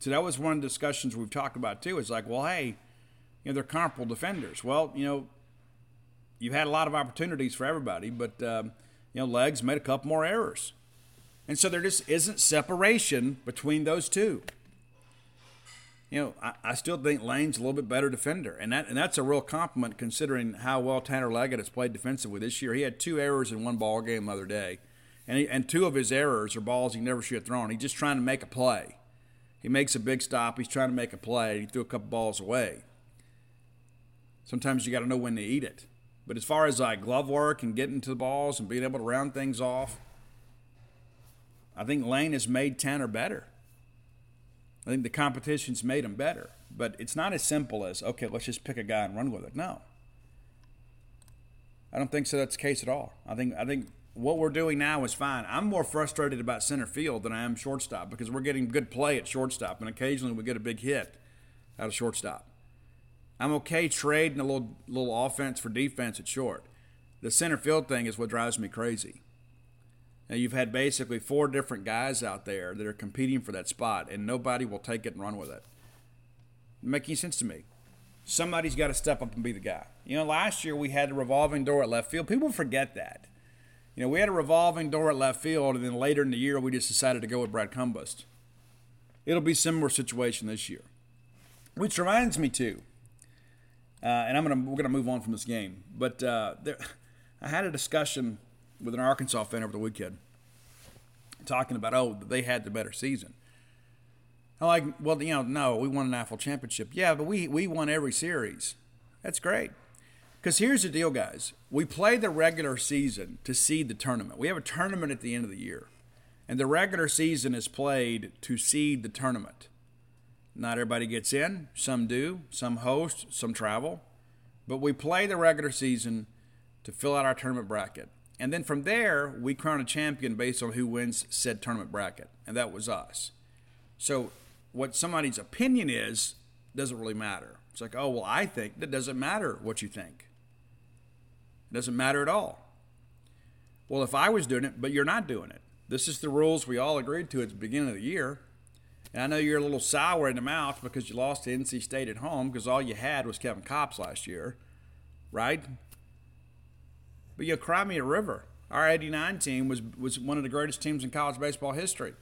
So that was one of the discussions we've talked about too. It's like, well, hey, you know, they're comparable defenders. Well, you know, you've had a lot of opportunities for everybody, but um, you know, Legs made a couple more errors. And so there just isn't separation between those two. You know, I, I still think Lane's a little bit better defender, and that and that's a real compliment considering how well Tanner Leggett has played defensively this year. He had two errors in one ball game the other day, and he, and two of his errors are balls he never should have thrown. He's just trying to make a play. He makes a big stop. He's trying to make a play. He threw a couple balls away. Sometimes you got to know when to eat it. But as far as like glove work and getting to the balls and being able to round things off, I think Lane has made Tanner better. I think the competition's made him better. But it's not as simple as, okay, let's just pick a guy and run with it. No. I don't think so that's the case at all. I think I think what we're doing now is fine. I'm more frustrated about center field than I am shortstop because we're getting good play at shortstop and occasionally we get a big hit out of shortstop. I'm okay trading a little little offense for defense at short. The center field thing is what drives me crazy. Now you've had basically four different guys out there that are competing for that spot, and nobody will take it and run with it. Making sense to me. Somebody's got to step up and be the guy. You know, last year we had a revolving door at left field. People forget that. You know, we had a revolving door at left field, and then later in the year we just decided to go with Brad Cumbest. It'll be similar situation this year. Which reminds me too, uh, and I'm gonna we're gonna move on from this game. But uh, there, I had a discussion with an Arkansas fan over the weekend, talking about, oh, they had the better season. I'm like, well, you know, no, we won an AFL championship. Yeah, but we, we won every series. That's great. Because here's the deal, guys. We play the regular season to seed the tournament. We have a tournament at the end of the year. And the regular season is played to seed the tournament. Not everybody gets in. Some do. Some host. Some travel. But we play the regular season to fill out our tournament bracket. And then from there, we crown a champion based on who wins said tournament bracket. And that was us. So what somebody's opinion is doesn't really matter. It's like, oh, well, I think that doesn't matter what you think. It doesn't matter at all. Well, if I was doing it, but you're not doing it. This is the rules we all agreed to at the beginning of the year. And I know you're a little sour in the mouth because you lost to NC State at home because all you had was Kevin Kopps last year, right? But you cry me a river. Our 89 team was, was one of the greatest teams in college baseball history.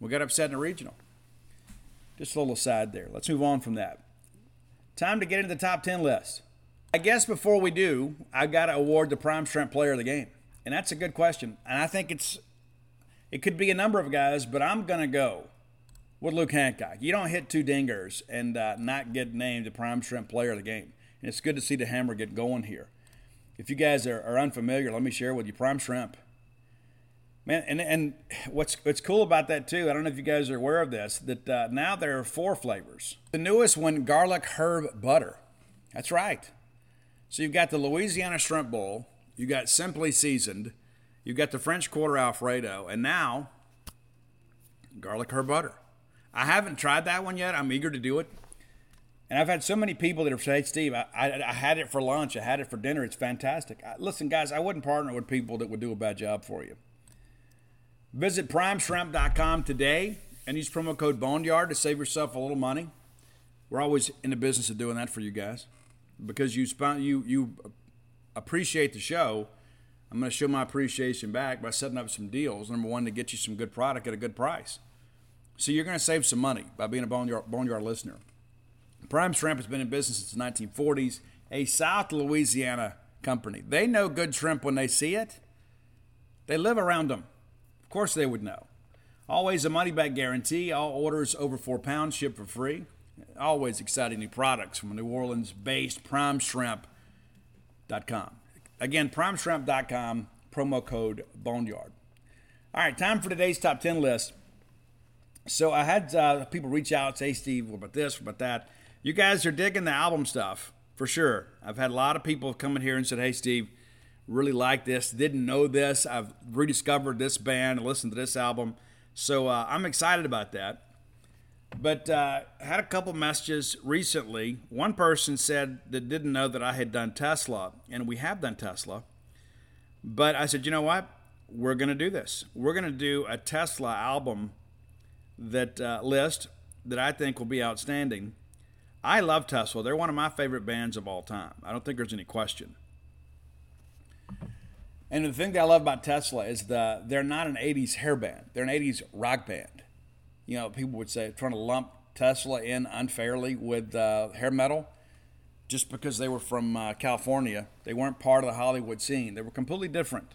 We got upset in the regional. Just a little aside there. Let's move on from that. Time to get into the top 10 list. I guess before we do, I've got to award the prime shrimp player of the game. And that's a good question. And I think it's it could be a number of guys, but I'm going to go with Luke Hancock. You don't hit two dingers and uh, not get named the prime shrimp player of the game. And it's good to see the hammer get going here. If you guys are, are unfamiliar, let me share with you prime shrimp Man, and and what's what's cool about that too? I don't know if you guys are aware of this. That uh, now there are four flavors. The newest one, garlic herb butter. That's right. So you've got the Louisiana shrimp bowl. You got simply seasoned. You've got the French Quarter Alfredo, and now garlic herb butter. I haven't tried that one yet. I'm eager to do it. And I've had so many people that have said, Steve, I, I, I, had it for lunch, I had it for dinner. It's fantastic. I, listen, guys, I wouldn't partner with people that would do a bad job for you. Visit primeshrimp.com today and use promo code Boneyard to save yourself a little money. We're always in the business of doing that for you guys because you you you appreciate the show. I'm going to show my appreciation back by setting up some deals. Number one, to get you some good product at a good price. So you're going to save some money by being a Boneyard, Boneyard listener. Prime Shrimp has been in business since the 1940s, a South Louisiana company. They know good shrimp when they see it. They live around them. Of course, they would know. Always a money back guarantee. All orders over four pounds ship for free. Always exciting new products from New Orleans based Prime primeshrimp.com. Again, primeshrimp.com, promo code Boneyard. All right, time for today's top 10 list. So I had uh, people reach out, say, Steve, what about this, what about that? You guys are digging the album stuff for sure. I've had a lot of people come in here and said, hey, Steve, really like this, didn't know this. I've rediscovered this band, listened to this album. So uh, I'm excited about that. But uh, had a couple messages recently. One person said that didn't know that I had done Tesla, and we have done Tesla. But I said, you know what? We're going to do this. We're going to do a Tesla album that uh, list that I think will be outstanding. I love Tesla. They're one of my favorite bands of all time. I don't think there's any question. And the thing that I love about Tesla is the they're not an 80s hair band. They're an 80s rock band. You know, people would say trying to lump Tesla in unfairly with uh, hair metal just because they were from uh, California. They weren't part of the Hollywood scene. They were completely different.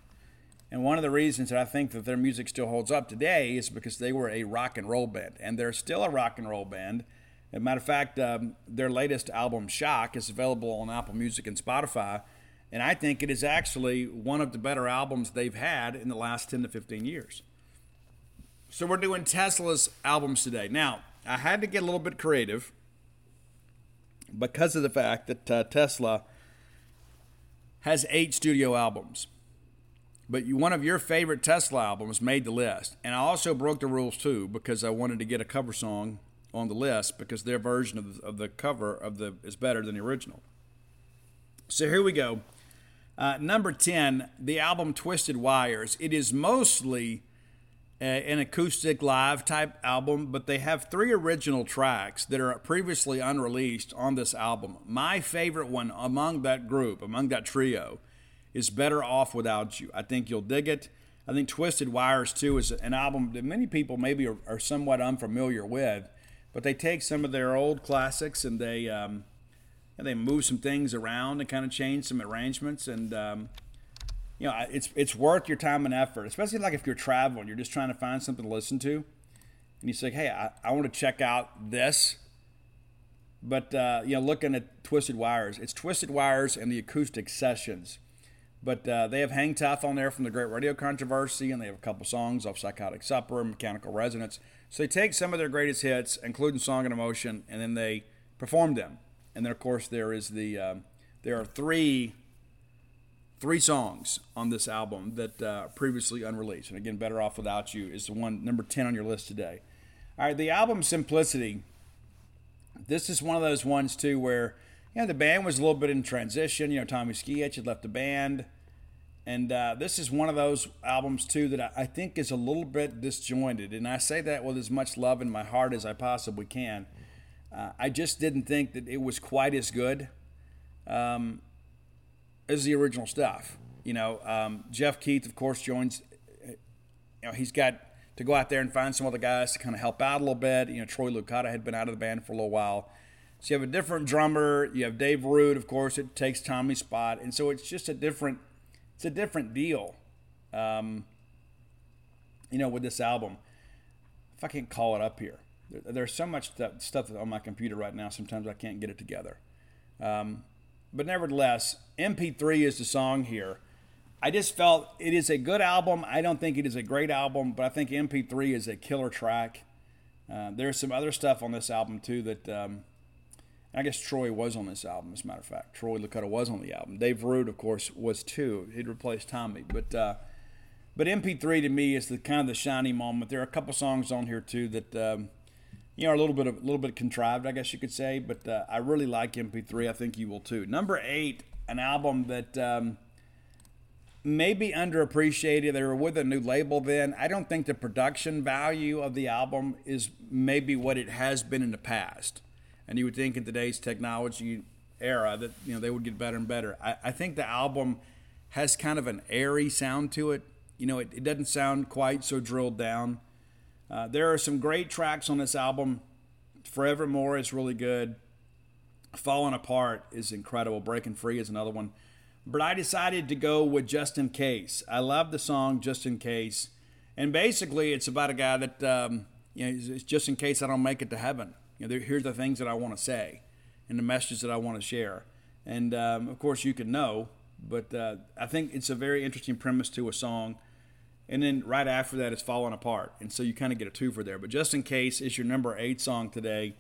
And one of the reasons that I think that their music still holds up today is because they were a rock and roll band. And they're still a rock and roll band. As a matter of fact, um, their latest album, Shock, is available on Apple Music and Spotify. And I think it is actually one of the better albums they've had in the last 10 to 15 years. So we're doing Tesla's albums today. Now, I had to get a little bit creative because of the fact that uh, Tesla has eight studio albums. But one of your favorite Tesla albums made the list. And I also broke the rules too because I wanted to get a cover song on the list because their version of the, of the cover of the is better than the original. So here we go. Uh, number 10, the album Twisted Wires. It is mostly a, an acoustic live type album, but they have three original tracks that are previously unreleased on this album. My favorite one among that group, among that trio, is Better Off Without You. I think you'll dig it. I think Twisted Wires, too, is an album that many people maybe are, are somewhat unfamiliar with, but they take some of their old classics and they. Um, and they move some things around and kind of change some arrangements. And um, you know, it's it's worth your time and effort, especially like if you're traveling, you're just trying to find something to listen to, and you say, hey, I, I want to check out this. But uh, you know, looking at Twisted Wires, it's Twisted Wires and the Acoustic Sessions. But uh, they have Hang Tough on there from the Great Radio Controversy, and they have a couple songs off Psychotic Supper and Mechanical Resonance. So they take some of their greatest hits, including Song and Emotion, and then they perform them. And then, of course, there is the um, there are three three songs on this album that uh, previously unreleased. And again, Better Off Without You is the one number ten on your list today. All right, the album Simplicity. This is one of those ones too where know, the band was a little bit in transition. You know, Tommy Skeoch had left the band. And uh, this is one of those albums, too, that I think is a little bit disjointed. And I say that with as much love in my heart as I possibly can. Uh, I just didn't think that it was quite as good um, as the original stuff. You know, um, Jeff Keith, of course, joins. You know, he's got to go out there and find some other guys to kind of help out a little bit. You know, Troy Luccketta had been out of the band for a little while. So you have a different drummer. You have Dave Rude, of course. It takes Tommy's spot, and so it's just a different, it's a different deal. Um, you know, with this album, if I can call it up here, there, there's so much stuff, stuff on my computer right now. Sometimes I can't get it together. Um, but nevertheless, MP3 is the song here. I just felt it is a good album. I don't think it is a great album, but I think MP3 is a killer track. Uh, there's some other stuff on this album too that um, I guess Troy was on this album, as a matter of fact. Troy Luccketta was on the album. Dave Rude, of course, was too. He'd replaced Tommy. But uh, but MP3 to me is the kind of the shiny moment. There are a couple songs on here too that um, you know are a little bit of, a little bit contrived, I guess you could say. But uh, I really like MP3. I think you will too. Number eight, an album that. Um, maybe underappreciated. They were with a new label then. I don't think the production value of the album is maybe what it has been in the past and you would think in today's technology era that you know they would get better and better. I, I think the album has kind of an airy sound to it. You know, it, it doesn't sound quite so drilled down. Uh, there are some great tracks on this album. Forevermore is really good. Falling Apart is incredible. Breaking Free is another one. But I decided to go with Just in Case. I love the song Just in Case. And basically, it's about a guy that, um, you know, it's just in case I don't make it to heaven. You know, here's the things that I want to say and the message that I want to share. And um, of course, you can know, but uh, I think it's a very interesting premise to a song. And then right after that, it's falling apart. And so you kind of get a two for there. But just in case, is your number eight song today.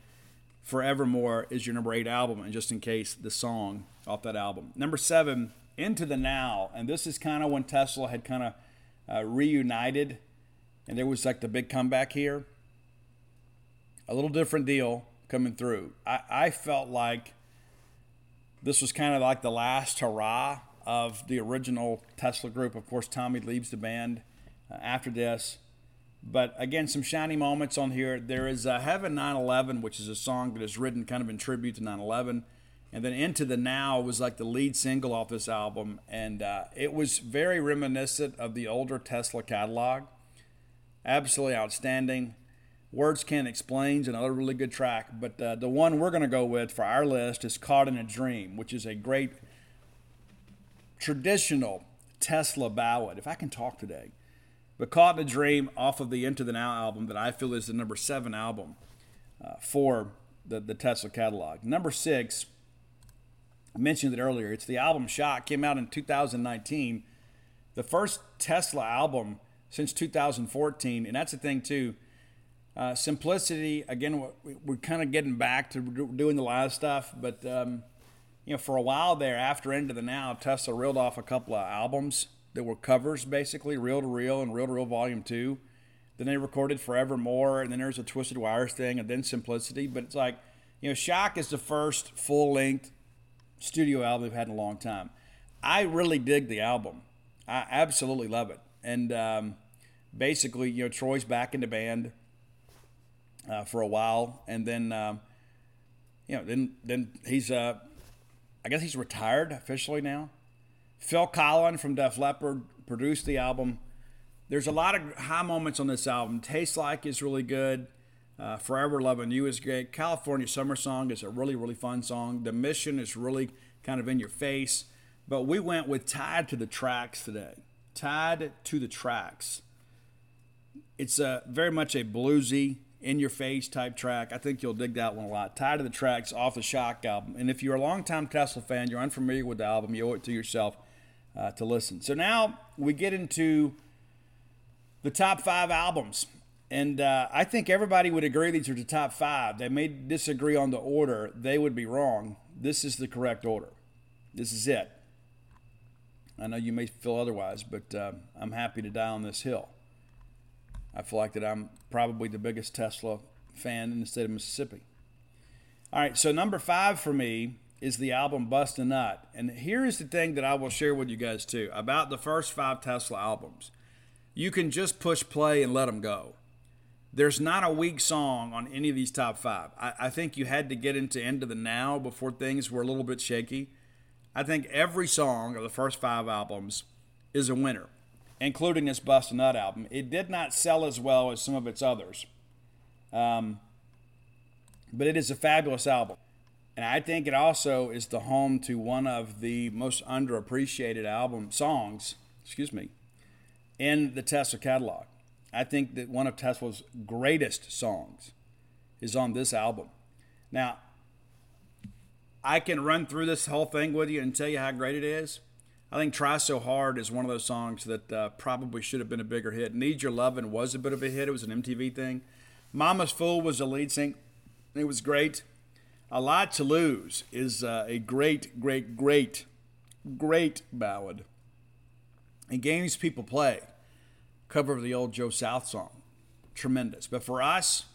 Forevermore is your number eight album. And just in case, the song off that album. Number seven, Into the Now. And this is kind of when Tesla had kind of uh, reunited. And there was like the big comeback here a little different deal coming through. I, I felt like this was kind of like the last hurrah of the original Tesla group. Of course, Tommy leaves the band uh, after this. But again, some shiny moments on here. There is uh, Heaven 911, which is a song that is written kind of in tribute to 911. And then Into the Now was like the lead single off this album. And uh, it was very reminiscent of the older Tesla catalog. Absolutely outstanding. Words Can't Explain is another really good track, but uh, the one we're going to go with for our list is Caught in a Dream, which is a great traditional Tesla ballad, if I can talk today. But Caught in a Dream off of the Into the Now album that I feel is the number seven album uh, for the, the Tesla catalog. Number six, I mentioned it earlier, it's the album Shock, came out in 2019. The first Tesla album since 2014, and that's the thing too uh, simplicity, again, we're kind of getting back to doing the live stuff, but um, you know, for a while there, after Into the Now, Tesla reeled off a couple of albums that were covers, basically Reel to Reel and Reel to Reel Volume Two. Then they recorded Forevermore, and then there's a Twisted Wires thing, and then Simplicity. But it's like, you know, Shock is the first full length studio album they've had in a long time. I really dig the album. I absolutely love it. And um, basically, you know, Troy's back in the band uh, for a while, and then um, you know then then he's uh, I guess he's retired officially now. Phil Collen from Def Leppard produced the album. There's a lot of high moments on this album. Taste Like is really good. Uh, Forever Loving You is great. California Summer Song is a really, really fun song. The Mission is really kind of in your face. But we went with Tied to the Tracks today. Tied to the Tracks. It's a, very much a bluesy, in your face type track. I think you'll dig that one a lot. Tied to the Tracks off the Shock album. And if you're a longtime Tesla fan, you're unfamiliar with the album, you owe it to yourself uh, to listen. So now we get into the top five albums. And uh, I think everybody would agree these are the top five. They may disagree on the order, they would be wrong. This is the correct order. This is it. I know you may feel otherwise, but uh, I'm happy to die on this hill. I feel like that I'm probably the biggest Tesla fan in the state of Mississippi. All right, so number five for me is the album Bust a Nut. And here is the thing that I will share with you guys too about the first five Tesla albums. You can just push play and let them go. There's not a weak song on any of these top five. I, I think you had to get into Into the Now before things were a little bit shaky. I think every song of the first five albums is a winner including this Bust a Nut album. It did not sell as well as some of its others, um, but it is a fabulous album. And I think it also is the home to one of the most underappreciated album songs, excuse me, in the Tesla catalog. I think that one of Tesla's greatest songs is on this album. Now, I can run through this whole thing with you and tell you how great it is. I think Try So Hard is one of those songs that uh, probably should have been a bigger hit. Need Your Lovin' was a bit of a hit. It was an MTV thing. Mama's Fool was a lead sync. It was great. A Lot to Lose is uh, a great, great, great, great ballad. And Games People Play, cover of the old Joe South song. Tremendous. But for us,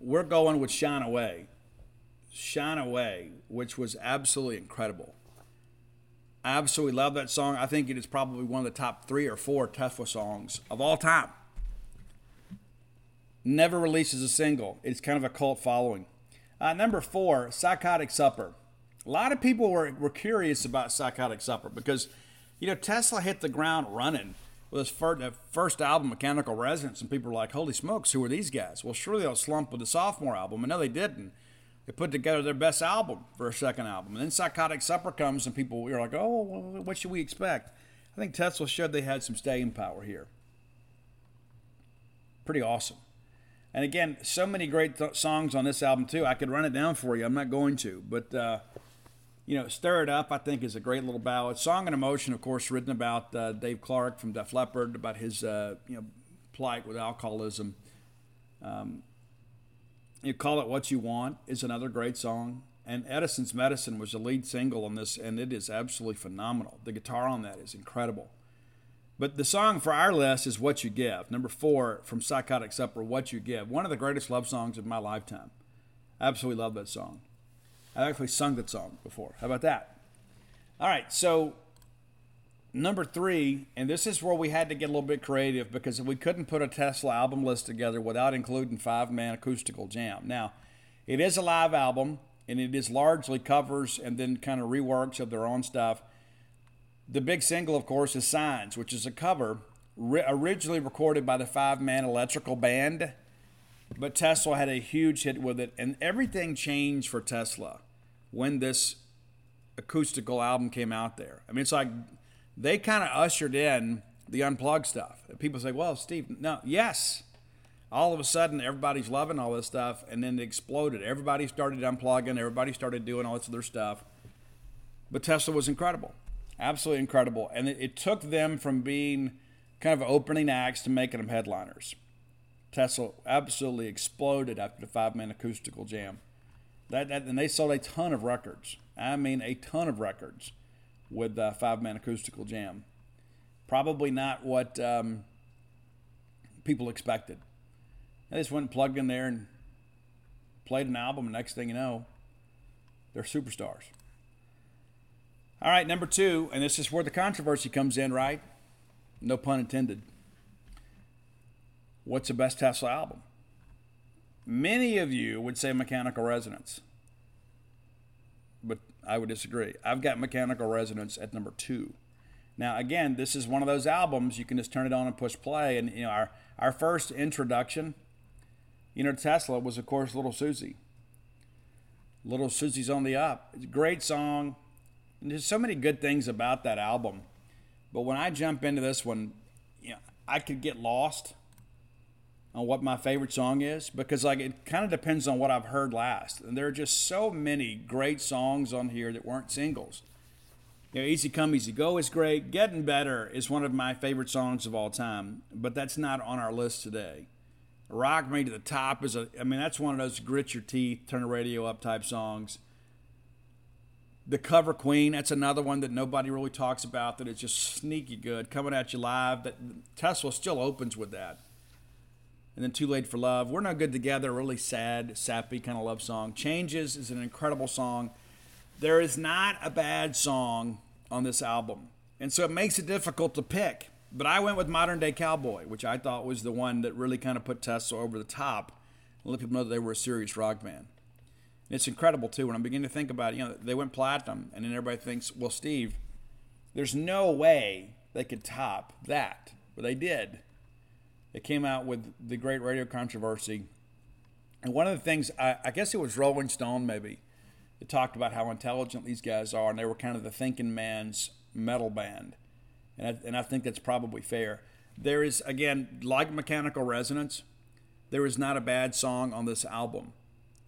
we're going with Shine Away. Shine Away, which was absolutely incredible. I absolutely love that song. I think it is probably one of the top three or four Tesla songs of all time. Never releases a single. It's kind of a cult following. Uh, number four, Psychotic Supper. A lot of people were, were curious about Psychotic Supper because, you know, Tesla hit the ground running with his first, first album, Mechanical Resonance, and people were like, holy smokes, who are these guys? Well, surely they'll slump with the sophomore album. And no, they didn't they put together their best album for a second album. And then Psychotic Supper comes, and people are like, oh, what should we expect? I think Tesla showed they had some staying power here. Pretty awesome. And again, so many great th- songs on this album, too. I could run it down for you. I'm not going to. But, uh, you know, Stir It Up, I think, is a great little ballad. Song and Emotion, of course, written about uh, Dave Clark from Def Leppard, about his, uh, you know, plight with alcoholism. Um, you Call It What You Want is another great song. And Edison's Medicine was the lead single on this, and it is absolutely phenomenal. The guitar on that is incredible. But the song for our list is What You Give. Number four from Psychotic Supper, What You Give. One of the greatest love songs of my lifetime. Absolutely love that song. I've actually sung that song before. How about that? All right, so number three, and this is where we had to get a little bit creative because we couldn't put a Tesla album list together without including Five Man Acoustical Jam. Now, it is a live album, and it is largely covers and then kind of reworks of their own stuff. The big single, of course, is Signs, which is a cover originally recorded by the Five Man Electrical Band, but Tesla had a huge hit with it, and everything changed for Tesla when this acoustical album came out there. I mean, it's like they kind of ushered in the unplugged stuff. People say, well, Steve, no, yes. All of a sudden, everybody's loving all this stuff, and then it exploded. Everybody started unplugging, everybody started doing all this other stuff. But Tesla was incredible, absolutely incredible. And it, it took them from being kind of opening acts to making them headliners. Tesla absolutely exploded after the five man acoustical jam. That, that, and they sold a ton of records. I mean, a ton of records with the five man acoustical jam. Probably not what um, people expected. They just went and plugged in there and played an album, and next thing you know, they're superstars. All right, number two, and this is where the controversy comes in, right? No pun intended. What's the best Tesla album? Many of you would say Mechanical Resonance but I would disagree. I've got Mechanical Resonance at number two. Now, again, this is one of those albums you can just turn it on and push play. And you know, our our first introduction, you know, Tesla was of course Little Suzi. Little Suzi's on the up. It's a great song, And there's so many good things about that album. But when I jump into this one, you know, I could get lost on what my favorite song is because like it kind of depends on what I've heard last. And there are just so many great songs on here that weren't singles. You know, Easy Come Easy Go is great. Getting Better is one of my favorite songs of all time, but that's not on our list today. Rock Me to the Top is a I mean that's one of those grit your teeth, turn the radio up type songs. The Cover Queen, that's another one that nobody really talks about that is just sneaky good. Coming at you live, that Tesla still opens with that. And then Too Late for Love. We're Not Good Together, really sad, sappy kind of love song. Changes is an incredible song. There is not a bad song on this album. And so it makes it difficult to pick. But I went with Modern Day Cowboy, which I thought was the one that really kind of put Tesla over the top and let people know that they were a serious rock band. And It's incredible too when I'm beginning to think about it. You know, they went platinum, and then everybody thinks, well, Steve, there's no way they could top that, but they did. They came out with the great radio controversy, and one of the things I, I guess it was Rolling Stone maybe that talked about how intelligent these guys are, and they were kind of the thinking man's metal band, and I, and I think that's probably fair. There is again, like Mechanical Resonance, there is not a bad song on this album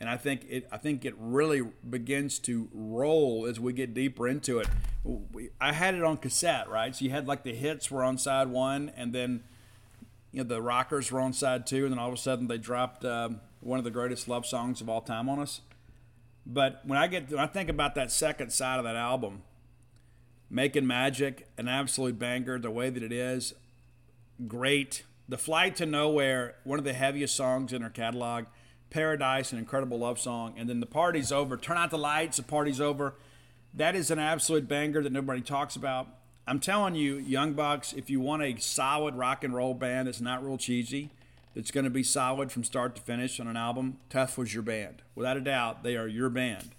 and I think it I think it really begins to roll as we get deeper into it. I had it on cassette, right? So you had like the hits were on side one, and then you know the rockers were on side two, and then all of a sudden they dropped um, one of the greatest love songs of all time on us. But when I get when I think about that second side of that album, making magic, an absolute banger, the way that it is, great. The flight to nowhere, one of the heaviest songs in our catalog Paradise, an incredible love song, and then the party's over. Turn out the lights, the party's over. That is an absolute banger that nobody talks about. I'm telling you, Young Bucks, if you want a solid rock and roll band that's not real cheesy, that's going to be solid from start to finish on an album, Tesla's your band. Without a doubt, they are your band.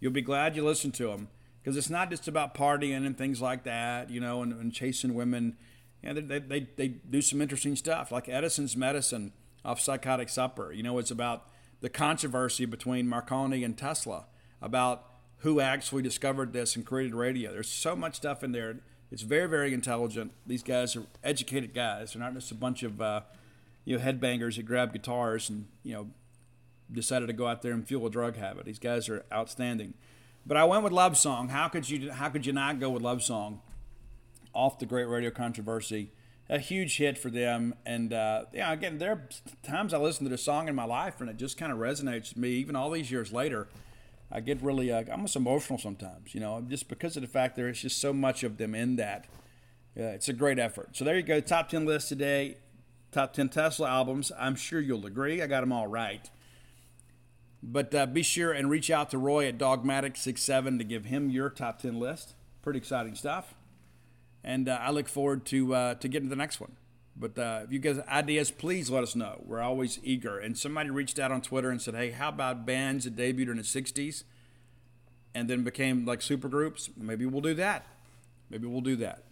You'll be glad you listened to them because it's not just about partying and things like that, you know, and, and chasing women. Yeah, they, they, they do some interesting stuff, like Edison's Medicine off Psychotic Supper. You know, it's about the controversy between Marconi and Tesla about who actually discovered this and created radio. There's so much stuff in there. It's very, very intelligent. These guys are educated guys. They're not just a bunch of uh, you know headbangers that grab guitars and you know decided to go out there and fuel a drug habit. These guys are outstanding. But I went with Love Song. How could you how could you not go with Love Song off the Great Radio Controversy? a huge hit for them. And uh, yeah, again, there are times I listen to the song in my life and it just kind of resonates with me. Even all these years later, I get really uh, almost emotional sometimes. You know, just because of the fact there is just so much of them in that. Uh, it's a great effort. So there you go, top ten list today. Top ten Tesla albums. I'm sure you'll agree. I got them all right. But uh, be sure and reach out to Roy at Dogmatic67 to give him your top 10 list. Pretty exciting stuff and uh, I look forward to uh, to getting to the next one. But uh, if you guys have ideas, please let us know. We're always eager. And somebody reached out on Twitter and said, "Hey, how about bands that debuted in the '60s and then became like supergroups? Maybe we'll do that. Maybe we'll do that."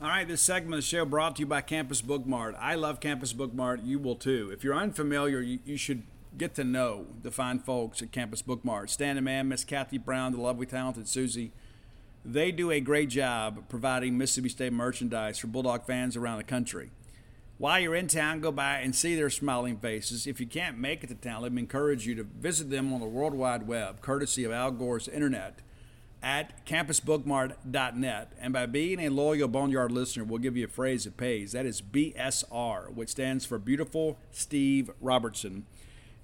All right, this segment of the show brought to you by Campus Bookmart. I love Campus Bookmart. You will too. If you're unfamiliar, you, you should get to know the fine folks at Campus Bookmart. Standing man, Miss Kathy Brown, the lovely, talented Susie they do a great job providing Mississippi State merchandise for Bulldog fans around the country. While you're in town, go by and see their smiling faces. If you can't make it to town, let me encourage you to visit them on the World Wide Web, courtesy of Al Gore's Internet, at campusbookmart.net. And by being a loyal Boneyard listener, we'll give you a phrase that pays. That is BSR, which stands for Beautiful Steve Robertson.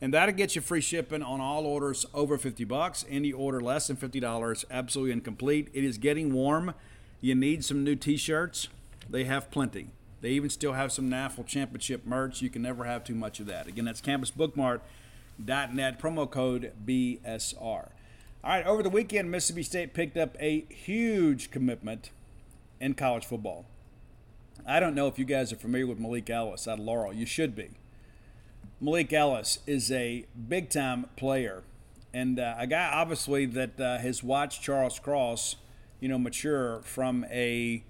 And that'll get you free shipping on all orders over 50 bucks. Any order less than $50, absolutely incomplete. It is getting warm. You need some new t-shirts. They have plenty. They even still have some NAFL championship merch. You can never have too much of that. Again, that's campusbookmart.net, promo code BSR. All right, over the weekend, Mississippi State picked up a huge commitment in college football. I don't know if you guys are familiar with Malik Ellis out of Laurel. You should be. Malik Ellis is a big time player and uh, a guy obviously that uh, has watched Charles Cross, you know, mature from a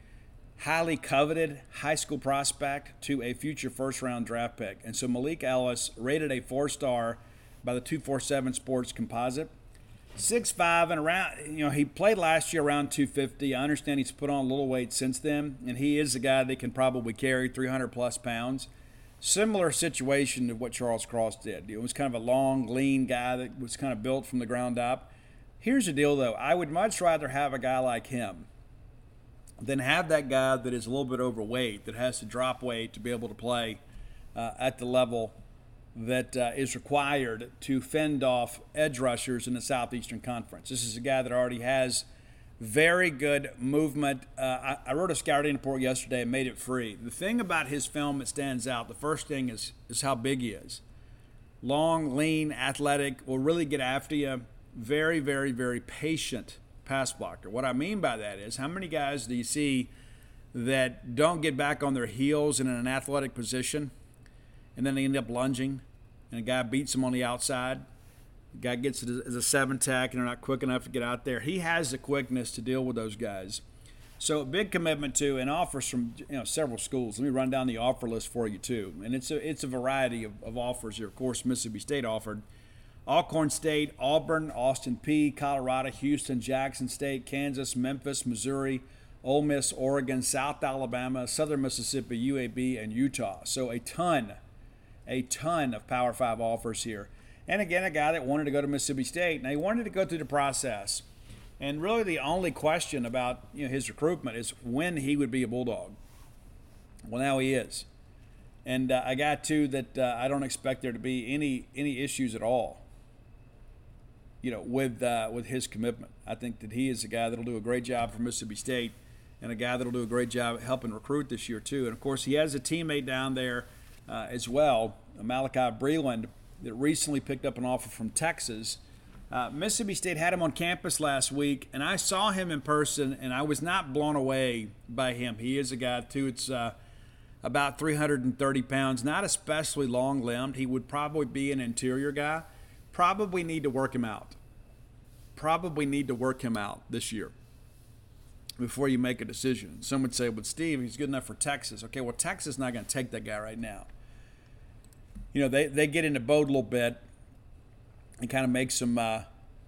highly coveted high school prospect to a future first round draft pick. And so Malik Ellis rated a four star by the 247 Sports Composite. Six five and around. You know, he played last year around 250. I understand he's put on a little weight since then, and he is a guy that can probably carry 300 plus pounds. Similar situation to what Charles Cross did. It was kind of a long, lean guy that was kind of built from the ground up. Here's the deal, though. I would much rather have a guy like him than have that guy that is a little bit overweight that has to drop weight to be able to play uh, at the level that uh, is required to fend off edge rushers in the Southeastern Conference. This is a guy that already has very good movement. Uh, I, I, wrote a scouting report yesterday and made it free. The thing about his film that stands out, the first thing is is how big he is. Long, lean, athletic, will really get after you. Very, very, very patient pass blocker. What I mean by that is how many guys do you see that don't get back on their heels in an athletic position and then they end up lunging and a guy beats them on the outside? Guy gets it as a seven tack and they're not quick enough to get out there. He has the quickness to deal with those guys. So a big commitment to and offers from you know several schools. Let me run down the offer list for you too. And it's a it's a variety of, of offers here. Of course, Mississippi State offered Alcorn State, Auburn, Austin Peay, Colorado, Houston, Jackson State, Kansas, Memphis, Missouri, Ole Miss, Oregon, South Alabama, Southern Mississippi, UAB, and Utah. So a ton, a ton of Power Five offers here. And again, a guy that wanted to go to Mississippi State. Now he wanted to go through the process. And really, the only question about you know his recruitment is when he would be a Bulldog. Well, now he is, and uh, I got to that. Uh, I don't expect there to be any any issues at all you know, with uh, with his commitment. I think that he is a guy that'll do a great job for Mississippi State, and a guy that'll do a great job helping recruit this year too. And of course, he has a teammate down there uh, as well, Malachi Breland, that recently picked up an offer from Texas. Uh, Mississippi State had him on campus last week, and I saw him in person, and I was not blown away by him. He is a guy too. It's uh, about 330 pounds, not especially long limbed. He would probably be an interior guy probably need to work him out. Probably need to work him out this year before you make a decision. Some would say, "But Steve, he's good enough for Texas." Okay, well, Texas is not going to take that guy right now. You know, they, they get in the boat a little bit and kind of make some uh,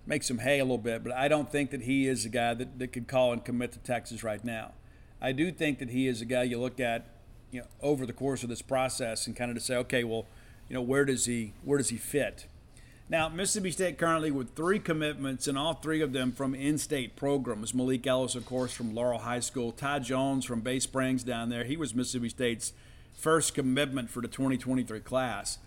make some hay a little bit, but I don't think that he is a guy that, that could call and commit to Texas right now. I do think that he is a guy you look at, you know, over the course of this process and kind of to say, okay, well, you know, where does he where does he fit? Now, Mississippi State currently with three commitments, and all three of them from in state programs. Malik Ellis, of course, from Laurel High School. Ty Jones from Bay Springs down there. He was Mississippi State's first commitment for the 2023 class.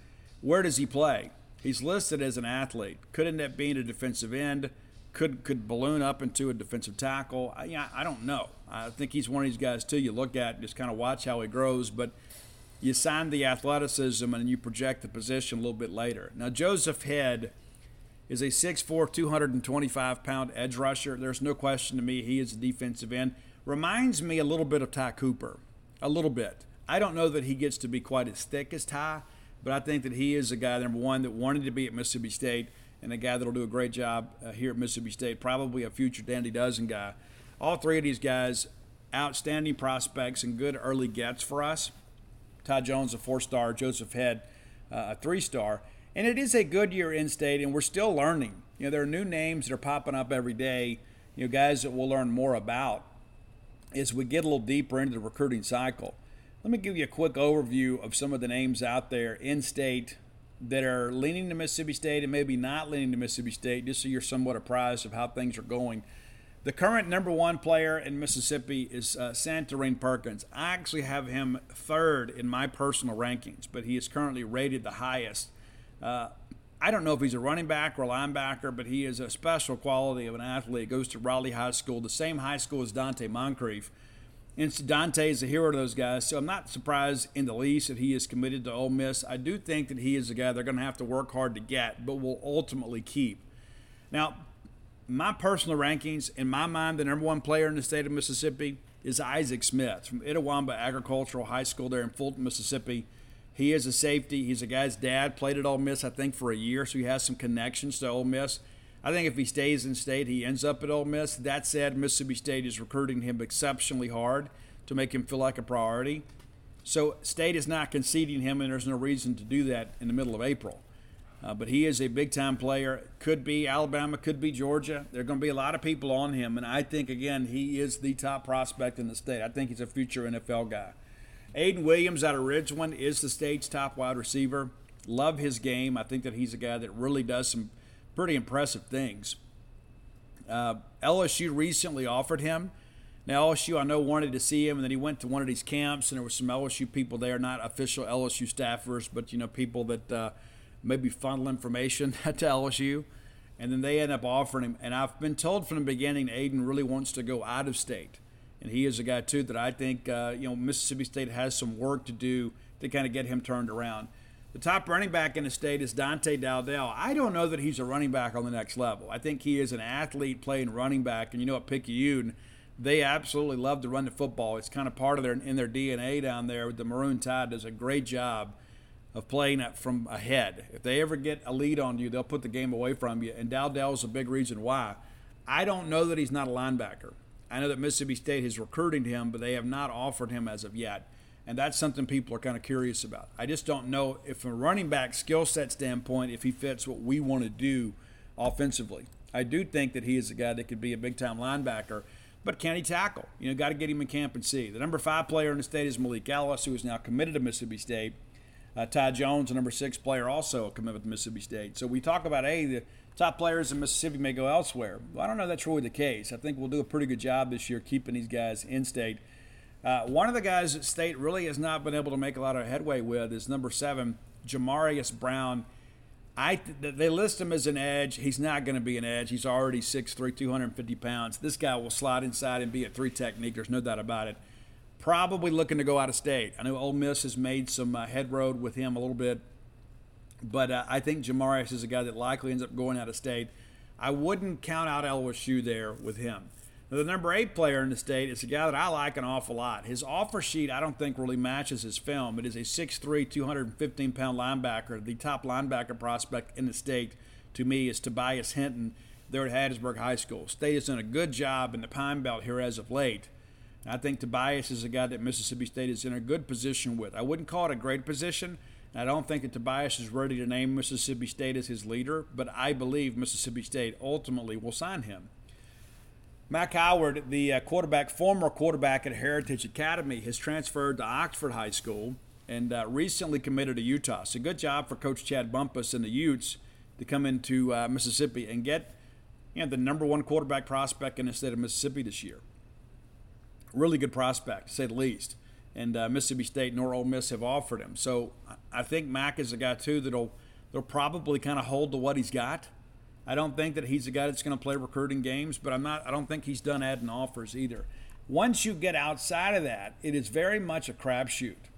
Where does he play? He's listed as an athlete. Could end up being a defensive end. Could could balloon up into a defensive tackle. I, I don't know. I think he's one of these guys too. You look at just kind of watch how he grows, but you sign the athleticism and you project the position a little bit later. Now, Joseph Head is a 6'4, 225 pound edge rusher. There's no question to me he is a defensive end. Reminds me a little bit of Ty Cooper, a little bit. I don't know that he gets to be quite as thick as Ty, but I think that he is a guy, number one, that wanted to be at Mississippi State and a guy that'll do a great job uh, here at Mississippi State, probably a future Dandy Dozen guy. All three of these guys, outstanding prospects and good early gets for us. Todd Jones, a four star, Joseph Head, uh, a three star. And it is a good year in state, and we're still learning. You know, there are new names that are popping up every day, you know, guys that we'll learn more about as we get a little deeper into the recruiting cycle. Let me give you a quick overview of some of the names out there in state that are leaning to Mississippi State and maybe not leaning to Mississippi State, just so you're somewhat apprised of how things are going the current number one player in Mississippi is uh, Suntarine Perkins. I actually have him third in my personal rankings, but he is currently rated the highest. Uh, I don't know if he's a running back or a linebacker, but he is a special quality of an athlete. Goes to Raleigh High School, the same high school as Donte Moncrief. And Donte is a hero to those guys, so I'm not surprised in the least that he is committed to Ole Miss. I do think that he is a guy they're going to have to work hard to get, but will ultimately keep. Now, my personal rankings, in my mind, the number one player in the state of Mississippi is Isaac Smith from Itawamba Agricultural High School there in Fulton, Mississippi. He is a safety. He's a guy's dad. Played at Ole Miss, I think, for a year, so he has some connections to Ole Miss. I think if he stays in state, he ends up at Ole Miss. That said, Mississippi State is recruiting him exceptionally hard to make him feel like a priority. So State is not conceding him, and there's no reason to do that in the middle of April. Uh, but he is a big time player. Could be Alabama, could be Georgia. There are going to be a lot of people on him. And I think, again, he is the top prospect in the state. I think he's a future NFL guy. Aiden Williams out of Ridgeland is the state's top wide receiver. Love his game. I think that he's a guy that really does some pretty impressive things. Uh, LSU recently offered him. Now, LSU, I know, wanted to see him, and then he went to one of these camps, and there were some LSU people there, not official LSU staffers, but, you know, people that. Uh, maybe funnel information to LSU. And then they end up offering him. And I've been told from the beginning Aiden really wants to go out of state. And he is a guy, too, that I think, uh, you know, Mississippi State has some work to do to kind of get him turned around. The top running back in the state is Dante Dowdell. I don't know that he's a running back on the next level. I think he is an athlete playing running back. And you know what, Picayune, they absolutely love to run the football. It's kind of part of their in their DNA down there. The Maroon Tide does a great job of playing it from ahead. If they ever get a lead on you, they'll put the game away from you. And Dowdell is a big reason why. I don't know that he's not a linebacker. I know that Mississippi State is recruiting him, but they have not offered him as of yet. And that's something people are kind of curious about. I just don't know if, from a running back skill set standpoint, if he fits what we want to do offensively. I do think that he is a guy that could be a big time linebacker, but can he tackle? You know, got to get him in camp and see. The number five player in the state is Malik Ellis, who is now committed to Mississippi State. Uh, Ty Jones, a number six player, also a commitment to Mississippi State. So we talk about, hey, the top players in Mississippi may go elsewhere. Well, I don't know that's really the case. I think we'll do a pretty good job this year keeping these guys in state. Uh, one of the guys that State really has not been able to make a lot of headway with is number seven, Jamarius Brown. I they list him as an edge. He's not going to be an edge. He's already 6'3", 250 pounds. This guy will slide inside and be a three technique. There's no doubt about it probably looking to go out of state. I know Ole Miss has made some uh, head road with him a little bit, but uh, I think Jamarius is a guy that likely ends up going out of state. I wouldn't count out LSU there with him. The number eight player in the state is a guy that I like an awful lot. His offer sheet, I don't think really matches his film. It is a 6'3", 215 pound linebacker. The top linebacker prospect in the state to me is Tobias Hinton there at Hattiesburg High School. State has done a good job in the Pine Belt here as of late. I think Tobias is a guy that Mississippi State is in a good position with. I wouldn't call it a great position. I don't think that Tobias is ready to name Mississippi State as his leader, but I believe Mississippi State ultimately will sign him. Mack Howard, the uh, quarterback, former quarterback at Heritage Academy, has transferred to Oxford High School and uh, recently committed to Utah. So good job for Coach Chad Bumpus and the Utes to come into uh, Mississippi and get you know, the number one quarterback prospect in the state of Mississippi this year really good prospect, to say the least. And uh, Mississippi State nor Ole Miss have offered him. So I think Mack is a guy too that'll they'll probably kind of hold to what he's got. I don't think that he's a guy that's going to play recruiting games, but I'm not. I don't think he's done adding offers either. Once you get outside of that, it is very much a crapshoot.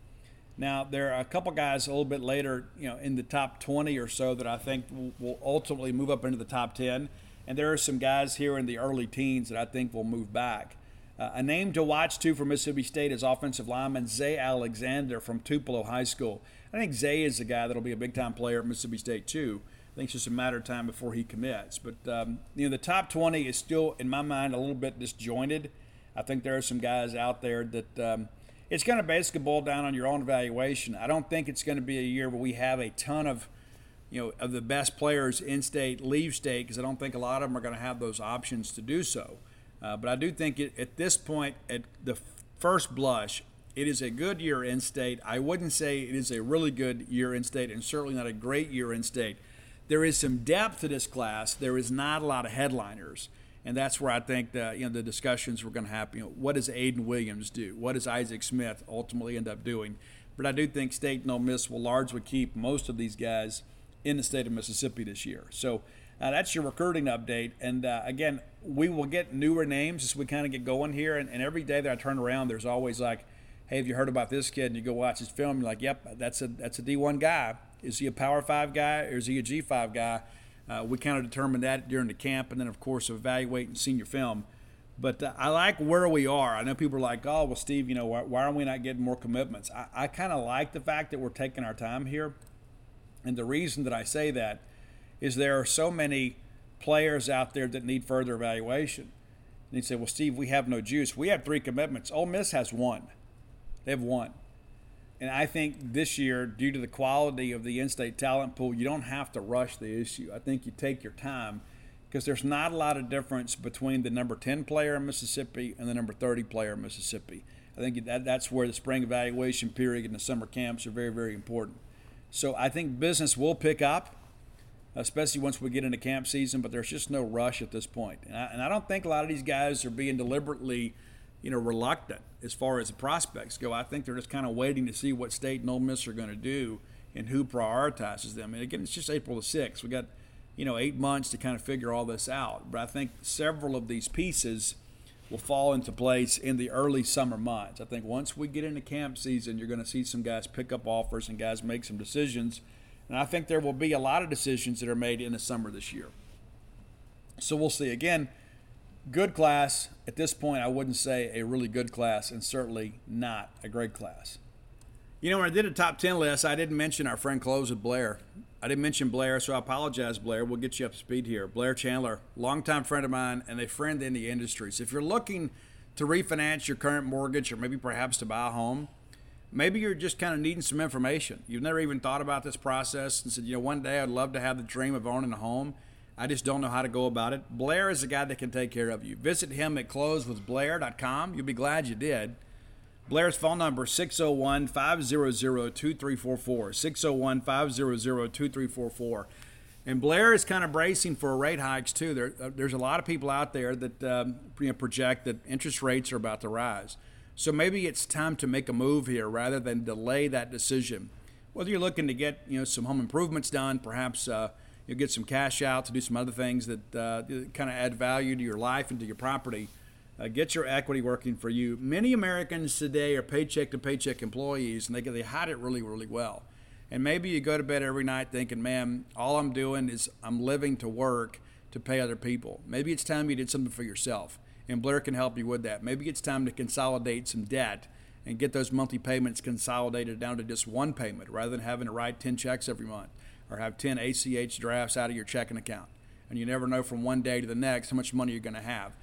Now there are a couple guys a little bit later, you know, in the top 20 or so that I think will, ultimately move up into the top 10, and there are some guys here in the early teens that I think will move back. Uh, a name to watch too for Mississippi State is offensive lineman Zay Alexander from Tupelo High School. I think Zay is a guy that'll be a big time player at Mississippi State too. I think it's just a matter of time before he commits. But um, you know, the top 20 is still, in my mind, a little bit disjointed. I think there are some guys out there that um, it's going to basically boil down on your own evaluation. I don't think it's going to be a year where we have a ton of you know of the best players in state leave state because I don't think a lot of them are going to have those options to do so. Uh, but I do think it, at this point, at the first blush, it is a good year in state. I wouldn't say it is a really good year in state, and certainly not a great year in state. There is some depth to this class. There is not a lot of headliners, and that's where I think the you know the discussions were going to happen. You know, what does Aiden Williams do? What does Isaac Smith ultimately end up doing? But I do think State and Ole Miss will largely keep most of these guys in the state of Mississippi this year. So uh, that's your recruiting update. And uh, again, we will get newer names as we kind of get going here. And, and, every day that I turn around, there's always like, hey, have you heard about this kid? And you go watch his film. You're like, yep, that's a that's a D1 guy. Is he a Power Five guy or is he a G5 guy? Uh, we kind of determine that during the camp, and then of course evaluating senior film. But uh, I like where we are. I know people are like, oh, well, Steve, you know, why, why are we not getting more commitments? I, I kind of like the fact that we're taking our time here. And the reason that I say that is there are so many players out there that need further evaluation. And you say, well, Steve, we have no juice. We have three commitments. Ole Miss has one. They have one. And I think this year, due to the quality of the in state talent pool, you don't have to rush the issue. I think you take your time because there's not a lot of difference between the number 10 player in Mississippi and the number 30 player in Mississippi. I think that, that's where the spring evaluation period and the summer camps are very, very important. So I think business will pick up, especially once we get into camp season, but there's just no rush at this point. And I, and I don't think a lot of these guys are being deliberately, you know, reluctant as far as the prospects go. I think they're just kind of waiting to see what State and Ole Miss are going to do and who prioritizes them. And again, it's just April the 6th. We got – you know, eight months to kind of figure all this out. But I think several of these pieces will fall into place in the early summer months. I think once we get into camp season, you're going to see some guys pick up offers and guys make some decisions. And I think there will be a lot of decisions that are made in the summer this year. So we'll see. Again, good class. At this point, I wouldn't say a really good class, and certainly not a great class. You know, when I did a top 10 list, I didn't mention our friend Close with Blair. I didn't mention Blair, so I apologize, Blair. We'll get you up to speed here. Blair Chandler, longtime friend of mine and a friend in the industry. So if you're looking to refinance your current mortgage or maybe perhaps to buy a home, maybe you're just kind of needing some information. You've never even thought about this process and said, you know, one day I'd love to have the dream of owning a home. I just don't know how to go about it. Blair is the guy that can take care of you. Visit him at closewithblair.com. You'll be glad you did. Blair's phone number 601 500 2344. 601 500 2344. And Blair is kind of bracing for rate hikes too. There, uh, there's a lot of people out there that um, you know, project that interest rates are about to rise. So maybe it's time to make a move here rather than delay that decision. Whether you're looking to get you know some home improvements done, perhaps uh, you'll get some cash out to do some other things that uh, kind of add value to your life and to your property. Uh, get your equity working for you. Many Americans today are paycheck to paycheck employees, and they they hide it really really well. And maybe you go to bed every night thinking, "Man, all I'm doing is I'm living to work to pay other people." Maybe it's time you did something for yourself, and Blair can help you with that. Maybe it's time to consolidate some debt and get those monthly payments consolidated down to just one payment rather than having to write 10 checks every month or have 10 ACH drafts out of your checking account. And you never know from one day to the next how much money you're going to have.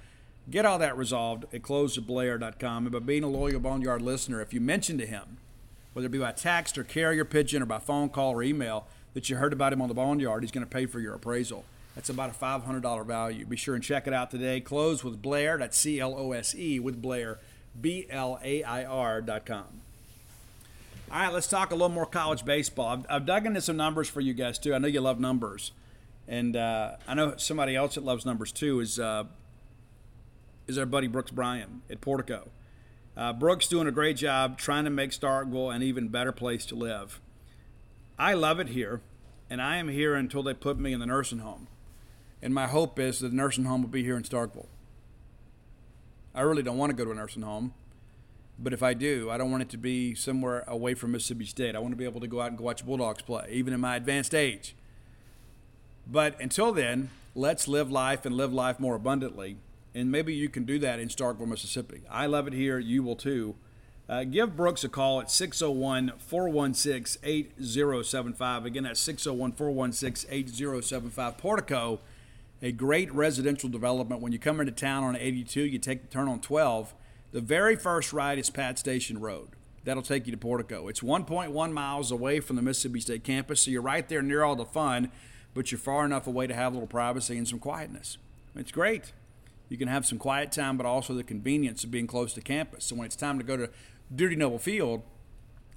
Get all that resolved at closewithblair.com. And by being a loyal Boneyard listener, if you mention to him, whether it be by text or carrier pigeon or by phone call or email, that you heard about him on the Boneyard, he's going to pay for your appraisal. That's about a $500 value. Be sure and check it out today. Close with Blair. That's C L O S E with Blair, B L A I R.com. All right, let's talk a little more college baseball. I've, I've dug into some numbers for you guys, too. I know you love numbers. And uh, I know somebody else that loves numbers, too, is uh, is our buddy Brooks Bryan at Portico. Uh, Brooks doing a great job trying to make Starkville an even better place to live. I love it here, and I am here until they put me in the nursing home. And my hope is that the nursing home will be here in Starkville. I really don't want to go to a nursing home, but if I do, I don't want it to be somewhere away from Mississippi State. I want to be able to go out and go watch Bulldogs play, even in my advanced age. But until then, let's live life and live life more abundantly and maybe you can do that in Starkville, Mississippi. I love it here. You will too. Uh, give Brooks a call at 601 416 8075. Again, that's 601 416 8075. Portico, a great residential development. When you come into town on 82, you take the turn on 12. The very first ride is Pat Station Road. That'll take you to Portico. It's 1.1 miles away from the Mississippi State campus, so you're right there near all the fun, but you're far enough away to have a little privacy and some quietness. It's great. You can have some quiet time, but also the convenience of being close to campus. So when it's time to go to Dudy Noble Field,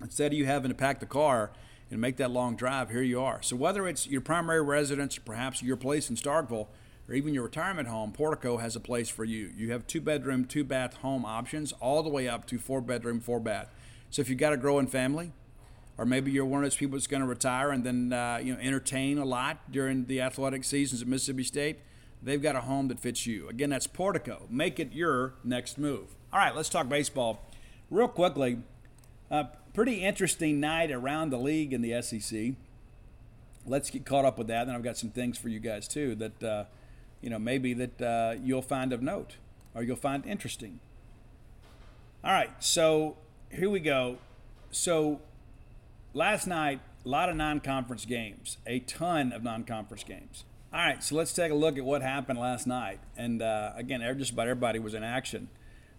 instead of you having to pack the car and make that long drive, here you are. So whether it's your primary residence, perhaps your place in Starkville, or even your retirement home, Portico has a place for you. You have two bedroom, two bath home options, all the way up to four bedroom, four bath. So if you've got a growing family, or maybe you're one of those people that's going to retire and then uh, you know entertain a lot during the athletic seasons at Mississippi State, they've got a home that fits you. Again, that's Portico. Make it your next move. All right, let's talk baseball. Real quickly, a pretty interesting night around the league in the SEC. Let's get caught up with that. Then I've got some things for you guys too that uh, you know maybe that uh, you'll find of note or you'll find interesting. All right, so here we go. So last night, a lot of non-conference games, a ton of non-conference games. All right, so let's take a look at what happened last night. And uh, again, just about everybody was in action.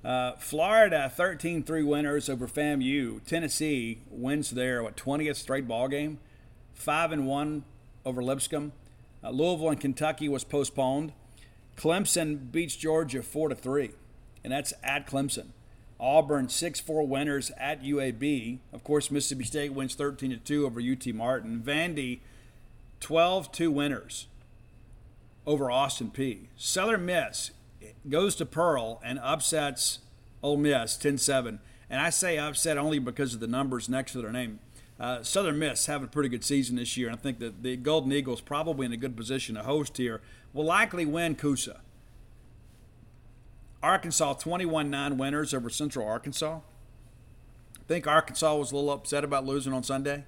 Uh, Florida 13-3 winners over FAMU. Tennessee wins their what 20th straight ball game, five and one over Lipscomb. Uh, Louisville and Kentucky was postponed. Clemson beats Georgia four to three, and that's at Clemson. Auburn 6-4 winners at UAB. Of course, Mississippi State wins 13 to 2 over UT Martin. Vandy 12-2 winners over Austin Peay. Southern Miss goes to Pearl and upsets Ole Miss 10-7. And I say upset only because of the numbers next to their name. Uh, Southern Miss having a pretty good season this year. And I think that the Golden Eagles probably in a good position to host here. Will likely win Coosa. Arkansas 21-9 winners over Central Arkansas. I think Arkansas was a little upset about losing on Sunday.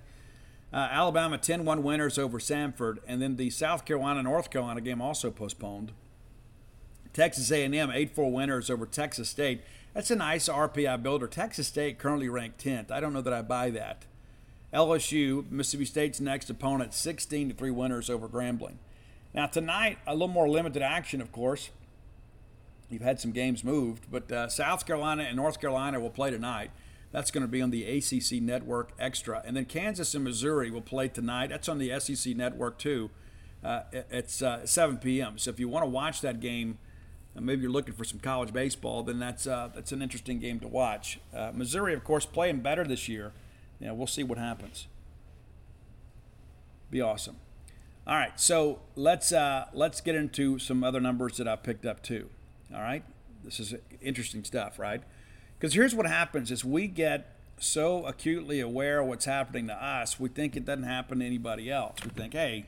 Uh, Alabama 10-1 winners over Samford, and then the South Carolina North Carolina game also postponed. Texas A&M 8-4 winners over Texas State. That's a nice RPI builder. Texas State currently ranked 10th. I don't know that I buy that. LSU, Mississippi State's next opponent, 16 to 3 winners over Grambling. Now tonight, a little more limited action, of course. You've had some games moved, but uh, South Carolina and North Carolina will play tonight. That's going to be on the ACC Network Extra. And then Kansas and Missouri will play tonight. That's on the SEC Network, too. Uh, it's uh, 7 p.m. So if you want to watch that game, maybe you're looking for some college baseball, then that's, uh, that's an interesting game to watch. Uh, Missouri, of course, playing better this year. Yeah, we'll see what happens. Be awesome. All right, so let's uh, let's get into some other numbers that I picked up too. All right, this is interesting stuff, right? Because here's what happens: is we get so acutely aware of what's happening to us, we think it doesn't happen to anybody else. We think, hey,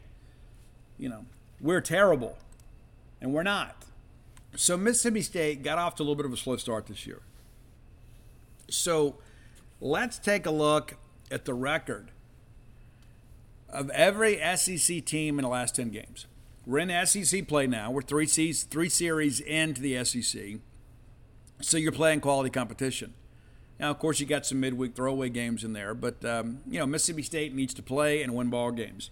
you know, we're terrible, and we're not. So Mississippi State got off to a little bit of a slow start this year. So let's take a look at the record of every SEC team in the last 10 games. We're in SEC play now. We're three, seas, three series into the SEC. So you're playing quality competition. Now, of course, you got some midweek throwaway games in there, but um, you know Mississippi State needs to play and win ball games.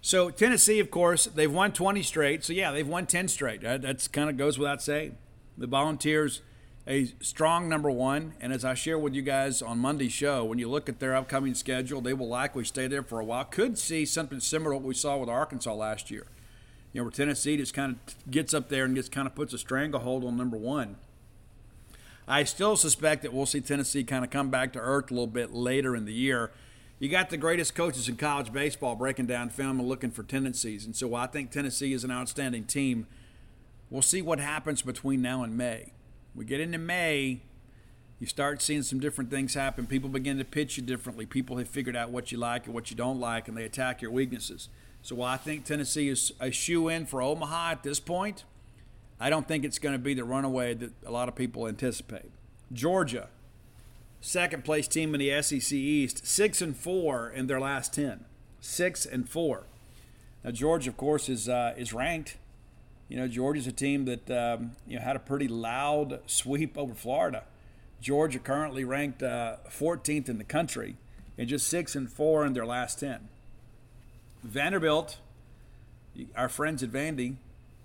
So Tennessee, of course, they've won 20 straight. So yeah, they've won 10 straight. That that's kind of goes without saying. The Volunteers a strong number one. And as I share with you guys on Monday's show, when you look at their upcoming schedule, they will likely stay there for a while. Could see something similar to what we saw with Arkansas last year. You know, where Tennessee just kind of gets up there and just kind of puts a stranglehold on number one. I still suspect that we'll see Tennessee kind of come back to earth a little bit later in the year. You got the greatest coaches in college baseball breaking down film and looking for tendencies. And so I think Tennessee is an outstanding team. We'll see what happens between now and May. We get into May, you start seeing some different things happen. People begin to pitch you differently. People have figured out what you like and what you don't like, and they attack your weaknesses. So while I think Tennessee is a shoe in for Omaha at this point, I don't think it's going to be the runaway that a lot of people anticipate. Georgia, second place team in the SEC East, six and four in their last ten. Six and four. Now Georgia, of course, is uh, is ranked you know, Georgia's a team that um, you know had a pretty loud sweep over Florida. Georgia currently ranked uh, 14th in the country and just six and four in their last 10. Vanderbilt, our friends at Vandy,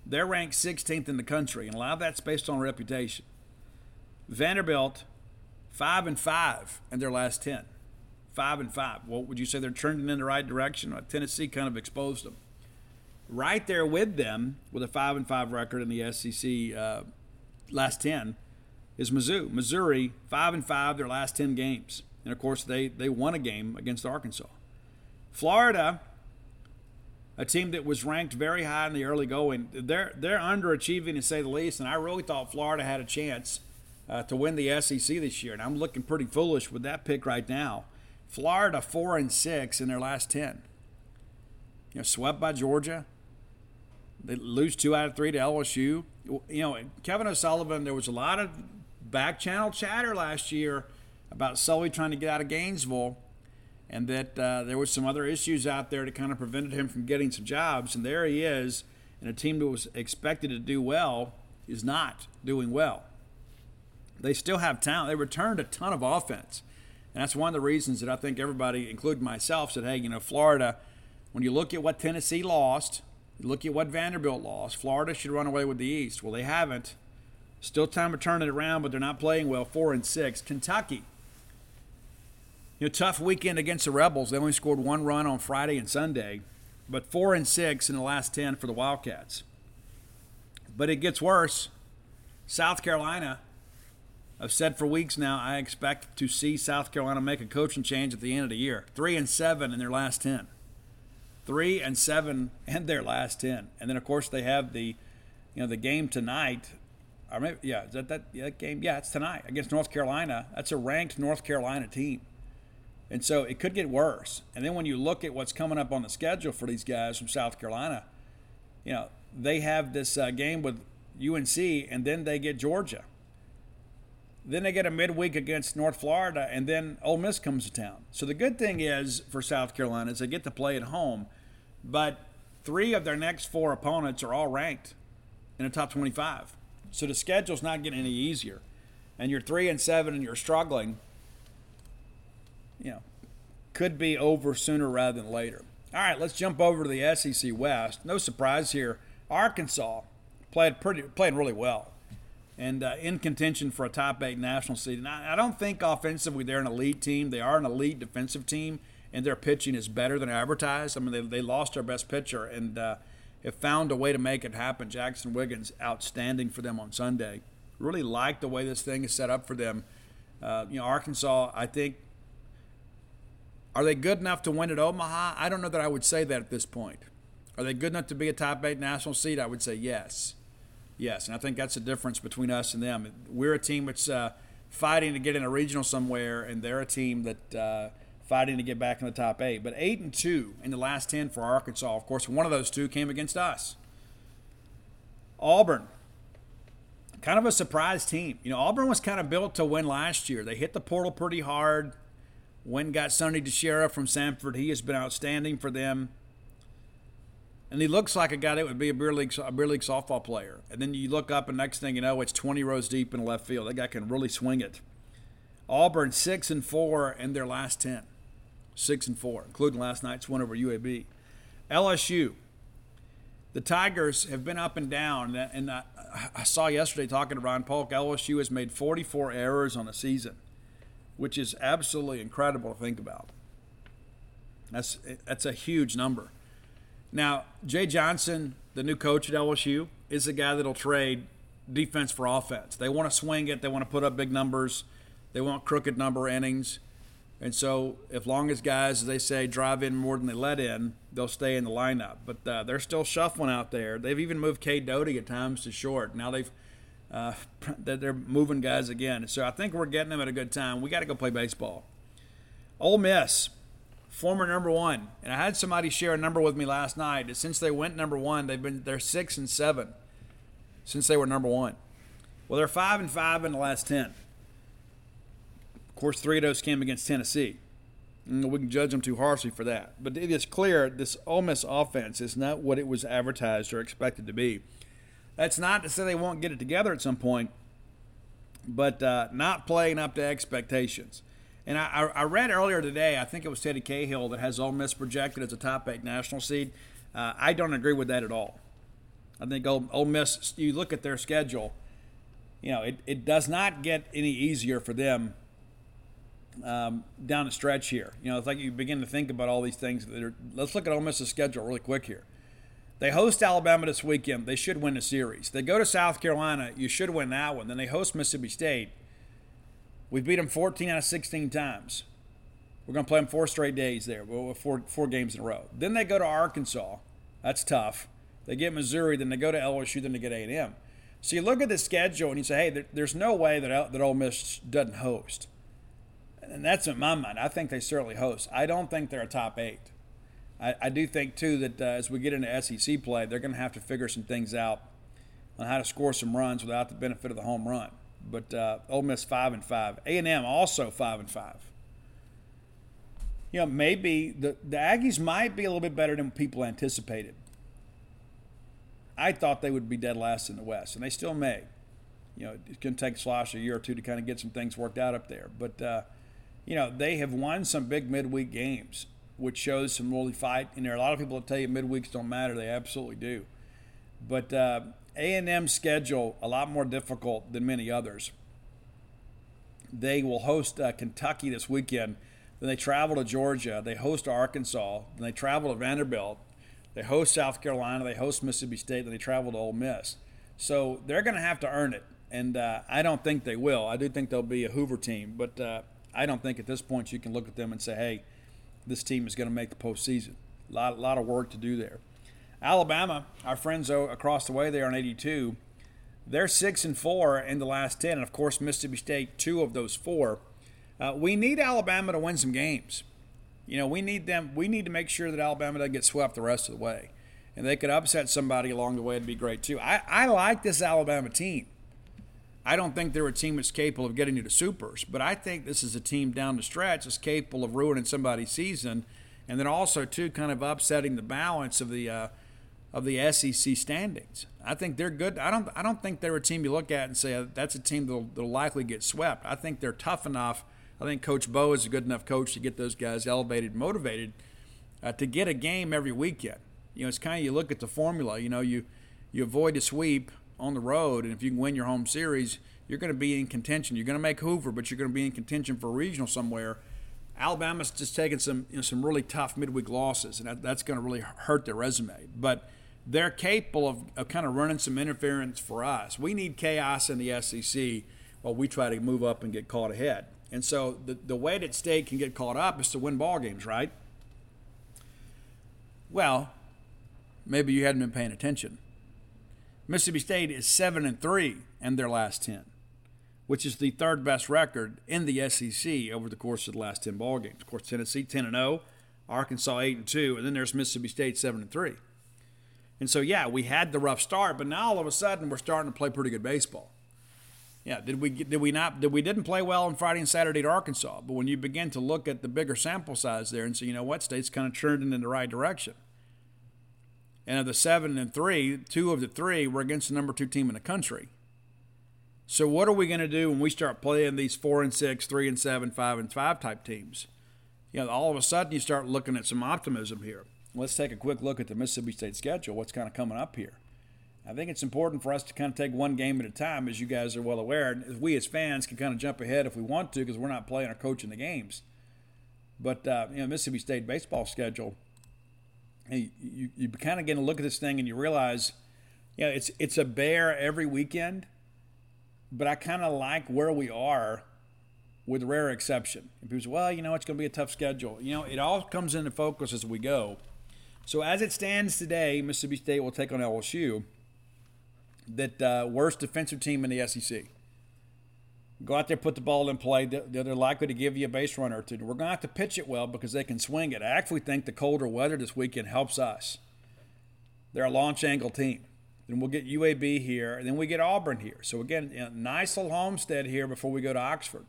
they're ranked 16th in the country, and a lot of that's based on reputation. Vanderbilt, five and five in their last 10. Five and five. Well, would you say they're trending in the right direction? Tennessee kind of exposed them right there with them with a five and five record in the SEC uh, last ten is Mizzou. Missouri five and five their last ten games, and of course they they won a game against Arkansas. Florida, a team that was ranked very high in the early going, they're they're underachieving to say the least, and I really thought Florida had a chance uh, to win the SEC this year, and I'm looking pretty foolish with that pick right now. Florida four and six in their last ten. You know, swept by Georgia, they lose two out of three to LSU. You know, Kevin O'Sullivan, there was a lot of back channel chatter last year about Sully trying to get out of Gainesville and that uh, there was some other issues out there that kind of prevented him from getting some jobs. And there he is, and a team that was expected to do well is not doing well. They still have talent. They returned a ton of offense. And that's one of the reasons that I think everybody, including myself, said, hey, you know, Florida, when you look at what Tennessee lost – Look at what Vanderbilt lost. Florida should run away with the East. Well, they haven't. Still time to turn it around, but they're not playing well. Four and six. Kentucky. You know, tough weekend against the Rebels. They only scored one run on Friday and Sunday, but four and six in the last ten for the Wildcats. But it gets worse. South Carolina. I've said for weeks now I expect to see South Carolina make a coaching change at the end of the year. Three and seven in their last ten. Three and seven and their last ten, and then of course they have the, you know, the game tonight yeah, is that, that yeah, that game? Yeah, it's tonight against North Carolina. That's a ranked North Carolina team. And so it could get worse. And then when you look at what's coming up on the schedule for these guys from South Carolina, you know, they have this uh, game with UNC and then they get Georgia. Then they get a midweek against North Florida and then Ole Miss comes to town. So the good thing is for South Carolina is they get to play at home, but three of their next four opponents are all ranked in the top 25. So the schedule's not getting any easier. And you're three and seven and you're struggling, you know, could be over sooner rather than later. All right, let's jump over to the SEC West. No surprise here. Arkansas played pretty played really well. And uh, in contention for a top eight national seed. And I, I don't think offensively they're an elite team. They are an elite defensive team, and their pitching is better than advertised. I mean, they, they lost their best pitcher, and uh, have found a way to make it happen. Jaxon Wiggins, outstanding for them on Sunday. Really like the way this thing is set up for them. Uh, you know, Arkansas, I think, are they good enough to win at Omaha? I don't know that I would say that at this point. Are they good enough to be a top eight national seed? I would say yes. Yes, and I think that's the difference between us and them. We're a team that's uh, fighting to get in a regional somewhere, and they're a team that uh, fighting to get back in the top eight. But eight and two in the last ten for Arkansas. Of course, one of those two came against us. Auburn, kind of a surprise team. You know, Auburn was kind of built to win last year. They hit the portal pretty hard. When got Sonny DiChiara from Samford. He has been outstanding for them. And he looks like a guy that would be a beer league, a beer league softball player. And then you look up, and next thing you know, it's 20 rows deep in left field. That guy can really swing it. Auburn six and four in their last ten six and four, including last night's win over UAB. LSU, the Tigers have been up and down, and I, saw yesterday talking to Ron Polk. LSU has made 44 errors on the season, which is absolutely incredible to think about. That's that's a huge number. Now, Jay Johnson, the new coach at LSU, is a guy that'll trade defense for offense. They want to swing it. They want to put up big numbers. They want crooked number innings. And so, as long as guys, as they say, drive in more than they let in, they'll stay in the lineup. But uh, they're still shuffling out there. They've even moved Cade Doughty at times to short. Now they've uh, they're moving guys again. So I think we're getting them at a good time. We got to go play baseball. Ole Miss, former number one, and I had somebody share a number with me last night. Since they went number one, they've been they're six and seven since they were number one. Well, they're five and five in the last ten. Course, three of those came against Tennessee. We can judge them too harshly for that. But it is clear this Ole Miss offense is not what it was advertised or expected to be. That's not to say they won't get it together at some point, but uh, not playing up to expectations. And I, I, read earlier today, I think it was Teddy Cahill that has Ole Miss projected as a top eight national seed. Uh, I don't agree with that at all. I think Ole, Ole Miss, you look at their schedule, you know, it, it does not get any easier for them um, down the stretch here. You know, it's like you begin to think about all these things. Are, let's look at Ole Miss's schedule really quick here. They host Alabama this weekend. They should win the series. They go to South Carolina. You should win that one. Then they host Mississippi State. We beat them 14 out of 16 times. We're going to play them four straight days there, four, four games in a row. Then they go to Arkansas. That's tough. They get Missouri. Then they go to LSU. Then they get A&M. So you look at the schedule and you say, hey, there's no way that, that Ole Miss doesn't host and that's in my mind. I think they certainly host. I don't think they're a top eight. I, I do think too that uh, as we get into SEC play, they're going to have to figure some things out on how to score some runs without the benefit of the home run. But uh, Ole Miss five and five, A and M also five and five. You know, maybe the the Aggies might be a little bit better than people anticipated. I thought they would be dead last in the West, and they still may. You know, it's going to take Schloss a year or two to kind of get some things worked out up there, but. Uh, you know, they have won some big midweek games, which shows some really fight. And there are a lot of people that tell you midweeks don't matter. They absolutely do. But uh, A&M schedule a lot more difficult than many others. They will host uh, Kentucky this weekend. Then they travel to Georgia. They host Arkansas. Then they travel to Vanderbilt. They host South Carolina. They host Mississippi State. Then they travel to Ole Miss. So they're going to have to earn it, and uh, I don't think they will. I do think they'll be a Hoover team, but uh, I don't think at this point you can look at them and say, "Hey, this team is going to make the postseason." A lot, a lot of work to do there. Alabama, our friends across the way there on 82, they're six and four in the last ten, and of course Mississippi State two of those four. Uh, we need Alabama to win some games. You know, we need them. We need to make sure that Alabama doesn't get swept the rest of the way, and they could upset somebody along the way. It'd be great too. I, I like this Alabama team. I don't think they're a team that's capable of getting you to supers, but I think this is a team down the stretch that's capable of ruining somebody's season, and then also too kind of upsetting the balance of the uh, of the SEC standings. I think they're good. I don't I don't think they're a team you look at and say that's a team that'll, that'll likely get swept. I think they're tough enough I think Coach Bo is a good enough coach to get those guys elevated, motivated uh, to get a game every weekend. You know, it's kind of you look at the formula. You know, you you avoid a sweep on the road, and if you can win your home series, you're going to be in contention. You're going to make Hoover, but you're going to be in contention for regional somewhere. Alabama's just taking some you know, some really tough midweek losses, and that, that's going to really hurt their resume. But they're capable of, of kind of running some interference for us. We need chaos in the SEC while we try to move up and get caught ahead. And so the, the way that state can get caught up is to win ball games, right? Well, maybe you hadn't been paying attention. Mississippi State is seven and three in their last ten, which is the third best record in the SEC over the course of the last ten ball games. Of course, Tennessee ten and zero, Arkansas eight and two, and then there's Mississippi State seven and three. And so, yeah, we had the rough start, but now all of a sudden we're starting to play pretty good baseball. Yeah, did we did we not did we didn't play well on Friday and Saturday at Arkansas, but when you begin to look at the bigger sample size there and say, you know what, state's kind of trending in the right direction. And of the seven and three, two of the three were against the number two team in the country. So what are we going to do when we start playing these four and six, three and seven, five and five type teams? You know, all of a sudden you start looking at some optimism here. Let's take a quick look at the Mississippi State schedule. What's kind of coming up here? I think it's important for us to kind of take one game at a time, as you guys are well aware. And we as fans can kind of jump ahead if we want to because we're not playing or coaching the games. But uh, you know, Mississippi State baseball schedule, you, you, you kind of get a look at this thing and you realize, yeah, it's it's a bear every weekend. But I kind of like where we are, with rare exception. And people say, well, you know, it's going to be a tough schedule. You know, it all comes into focus as we go. So as it stands today, Mississippi State will take on LSU that uh, worst defensive team in the SEC. Go out there, put the ball in play. They're likely to give you a base runner or two. We're going to have to pitch it well because they can swing it. I actually think the colder weather this weekend helps us. They're a launch angle team. Then we'll get UAB here, and then we get Auburn here. So again, nice little homestead here before we go to Oxford.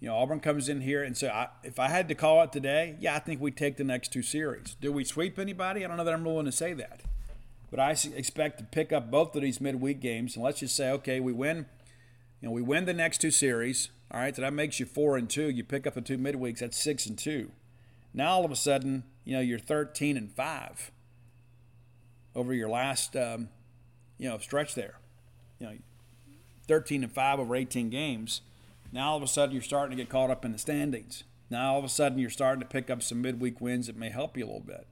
You know, Auburn comes in here, and so I, if I had to call it today, yeah, I think we take the next two series. Do we sweep anybody? I don't know that I'm willing to say that. But I expect to pick up both of these midweek games, and let's just say, okay, we win. You know, we win the next two series. All right, so that makes you four and two. You pick up the two midweeks. That's six and two. Now all of a sudden, you know, you're 13 and five over your last, um, you know, stretch there. You know, 13 and five over 18 games. Now all of a sudden you're starting to get caught up in the standings. Now all of a sudden you're starting to pick up some midweek wins that may help you a little bit.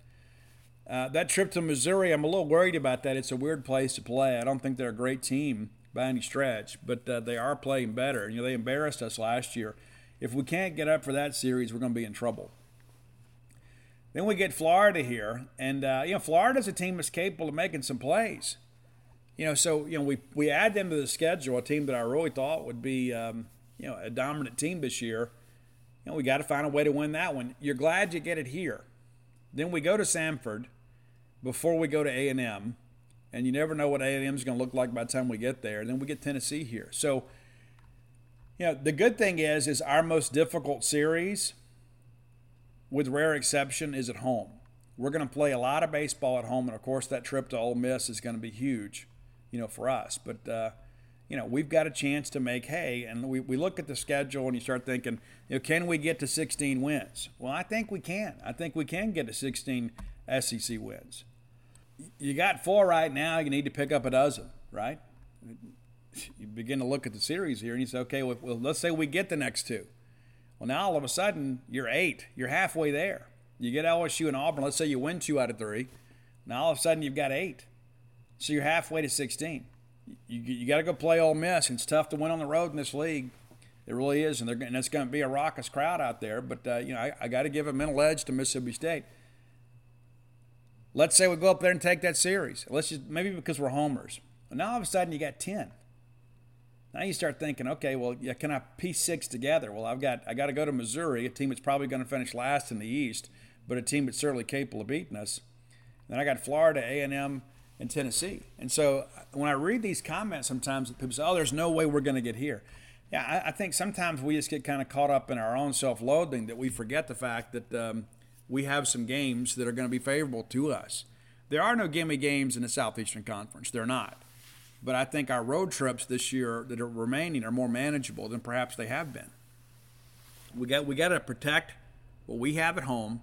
Uh, that trip to Missouri, I'm a little worried about that. It's a weird place to play. I don't think they're a great team by any stretch, but uh, they are playing better. You know, they embarrassed us last year. If we can't get up for that series, we're going to be in trouble. Then we get Florida here, and uh, you know, Florida's a team that's capable of making some plays. You know, so you know, we we add them to the schedule, a team that I really thought would be um, you know a dominant team this year. You know, we got to find a way to win that one. You're glad you get it here. Then we go to Samford before we go to A&M, and you never know what A&M is going to look like by the time we get there. And then we get Tennessee here. So, you know, the good thing is, is our most difficult series, with rare exception, is at home. We're going to play a lot of baseball at home, and of course, that trip to Ole Miss is going to be huge, you know, for us. But uh, you know, we've got a chance to make hay, and we, we look at the schedule and you start thinking, you know, can we get to 16 wins? Well, I think we can. I think we can get to 16 SEC wins. You got four right now. You need to pick up a dozen, right? You begin to look at the series here, and you say, okay, well, well let's say we get the next two. Well, now all of a sudden you're eight. You're halfway there. You get LSU and Auburn. Let's say you win two out of three. Now all of a sudden you've got eight. So you're halfway to 16. You, you got to go play Ole Miss. It's tough to win on the road in this league. It really is, and, and it's going to be a raucous crowd out there. But uh, you know, I, I got to give a mental edge to Mississippi State. Let's say we go up there and take that series. Let's just maybe because we're homers. And now all of a sudden you got 10. Now you start thinking, okay, well, yeah, can I piece six together? Well, I've got I got to go to Missouri, a team that's probably going to finish last in the East, but a team that's certainly capable of beating us. Then I got Florida, A and M, and Tennessee. And so when I read these comments, sometimes people say, "Oh, there's no way we're going to get here." Yeah, I, I, think sometimes we just get kind of caught up in our own self-loathing that we forget the fact that um, we have some games that are going to be favorable to us. There are no gimme games in the Southeastern Conference. They're not. But I think our road trips this year that are remaining are more manageable than perhaps they have been. We got we got to protect what we have at home,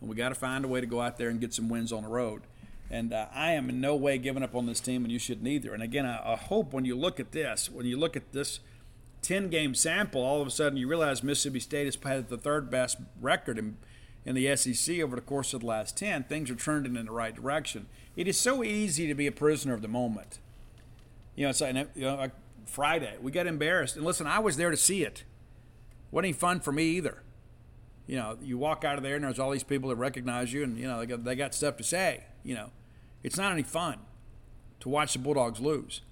and we got to find a way to go out there and get some wins on the road. And uh, I am in no way giving up on this team, and you shouldn't either. And again, I, I hope when you look at this, when you look at this 10 game sample, all of a sudden you realize Mississippi State has had the third best record in, in the SEC over the course of the last 10. Things are trending in the right direction. It is so easy to be a prisoner of the moment. You know, it's like, you know, like Friday, we got embarrassed. And listen, I was there to see it. Wasn't any fun for me either. You know, you walk out of there and there's all these people that recognize you and, you know, they got, they got stuff to say. You know, it's not any fun to watch the Bulldogs lose.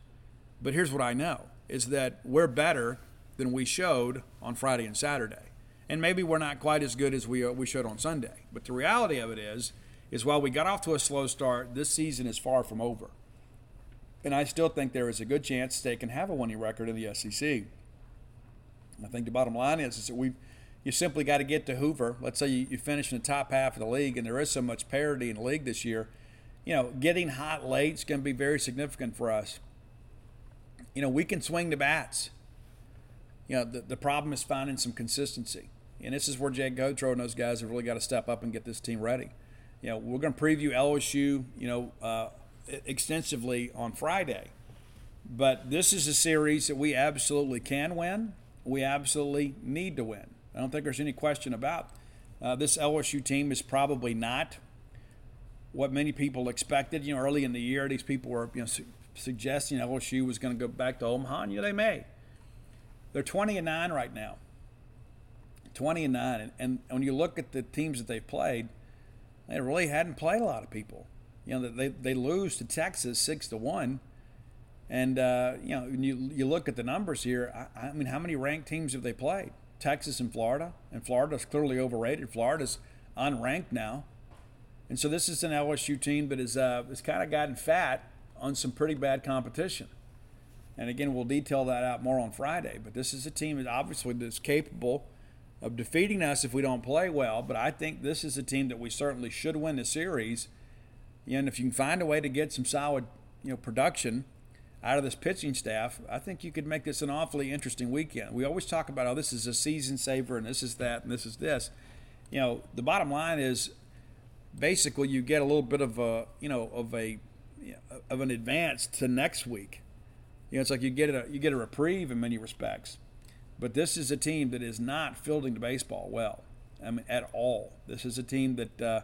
But here's what I know is that we're better than we showed on Friday and Saturday. And maybe we're not quite as good as we, we showed on Sunday. But the reality of it is, is while we got off to a slow start, this season is far from over. And I still think there is a good chance they can have a winning record in the SEC. I think the bottom line is, is that we you simply got to get to Hoover. Let's say you, you finish in the top half of the league, and there is so much parity in the league this year. You know, getting hot late is going to be very significant for us. You know, we can swing the bats. You know, the, the problem is finding some consistency. And this is where Jake Gautreau and those guys have really got to step up and get this team ready. You know, we're going to preview LSU, you know, uh, extensively on Friday. But this is a series that we absolutely can win. We absolutely need to win. I don't think there's any question about uh, this LSU team is probably not what many people expected. You know, early in the year, these people were you know su- suggesting LSU was going to go back to Omaha. And, you know, they may. They're 20 and nine right now. 20 and nine, and, and when you look at the teams that they've played, they really hadn't played a lot of people. You know, they, they lose to Texas six to one. And uh, you know, you you look at the numbers here. I, I, mean, how many ranked teams have they played? Texas and Florida, and Florida's clearly overrated. Florida's unranked now, and so this is an LSU team that is uh, has kind of gotten fat on some pretty bad competition. And again, we'll detail that out more on Friday. But this is a team that obviously is capable of defeating us if we don't play well. But I think this is a team that we certainly should win the series and if you can find a way to get some solid, you know, production out of this pitching staff, I think you could make this an awfully interesting weekend. We always talk about, oh, this is a season saver and this is that and this is this. You know, the bottom line is basically you get a little bit of a, you know, of a of an advance to next week. You know, it's like you get a you get a reprieve in many respects. But this is a team that is not fielding the baseball well, I mean, at all. This is a team that uh,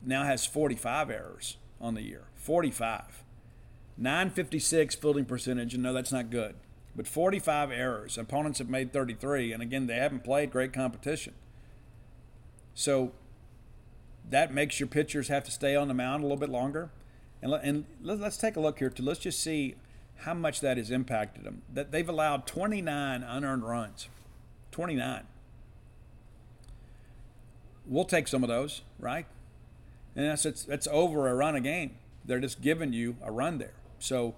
now has 45 errors on the year. 45. 956 fielding percentage, and no, that's not good. But 45 errors. Opponents have made 33, and again, they haven't played great competition. So that makes your pitchers have to stay on the mound a little bit longer. And, let, let's take a look here. Let's just see how much that has impacted them. That they've allowed 29 unearned runs. 29. We'll take some of those, right? and that's it's, it's over a run a game. They're just giving you a run there. So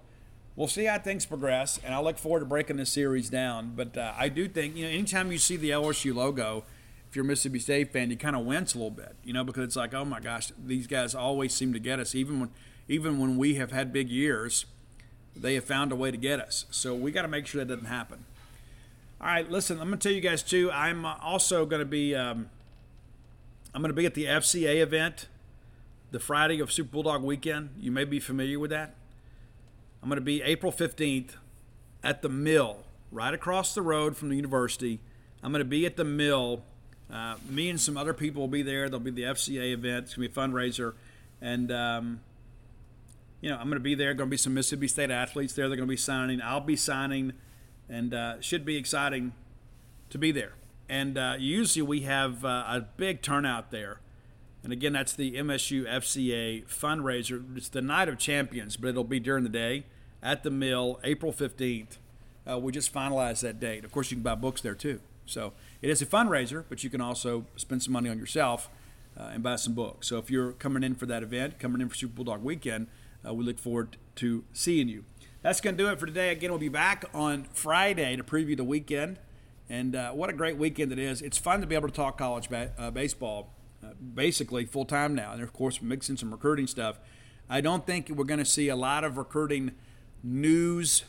we'll see how things progress, and I look forward to breaking this series down. But uh, I do think you know anytime you see the LSU logo, if you're a Mississippi State fan, you kind of wince a little bit, you know, because it's like, oh my gosh, these guys always seem to get us, even when even when we have had big years, they have found a way to get us. So we got to make sure that doesn't happen. All right, listen, I'm going to tell you guys too. I'm uh, also going to be um, I'm going to be at the FCA event the Friday of Super Bulldog weekend. You may be familiar with that. I'm going to be April 15th at the mill, right across the road from the university. I'm going to be at the mill. Uh, me and some other people will be there. There'll be the FCA event. It's going to be a fundraiser. And, um, you know, I'm going to be there. Going to be some Mississippi State athletes there. They're going to be signing. I'll be signing. And uh, should be exciting to be there. And uh, usually we have uh, a big turnout there. And again, that's the MSU FCA fundraiser. It's the Night of Champions, but it'll be during the day at the mill, April 15th. Uh, we just finalized that date. Of course, you can buy books there too. So it is a fundraiser, but you can also spend some money on yourself uh, and buy some books. So if you're coming in for that event, coming in for Super Bulldog Weekend, uh, we look forward to seeing you. That's going to do it for today. Again, we'll be back on Friday to preview the weekend. And uh, what a great weekend it is. It's fun to be able to talk college ba- uh, baseball uh, basically full time now. And of course, mixing some recruiting stuff. I don't think we're going to see a lot of recruiting news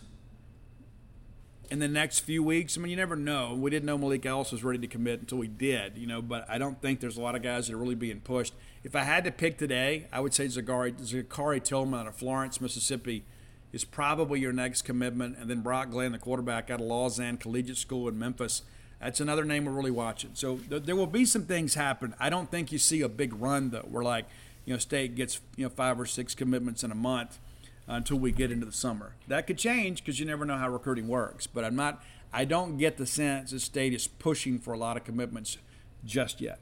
in the next few weeks. I mean, you never know. We didn't know Malik Ellis was ready to commit until we did, you know, but I don't think there's a lot of guys that are really being pushed. If I had to pick today, I would say Zagari, Zachary Tillman out of Florence, Mississippi is probably your next commitment. And then Brock Glenn, the quarterback out of Lausanne Collegiate School in Memphis. That's another name we're really watching. So th- there will be some things happen. I don't think you see a big run though, where like you know state gets you know five or six commitments in a month until we get into the summer. That could change because you never know how recruiting works. But I'm not. I don't get the sense the state is pushing for a lot of commitments just yet.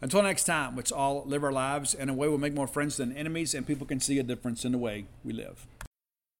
Until next time, let's all live our lives in a way we'll make more friends than enemies, and people can see a difference in the way we live.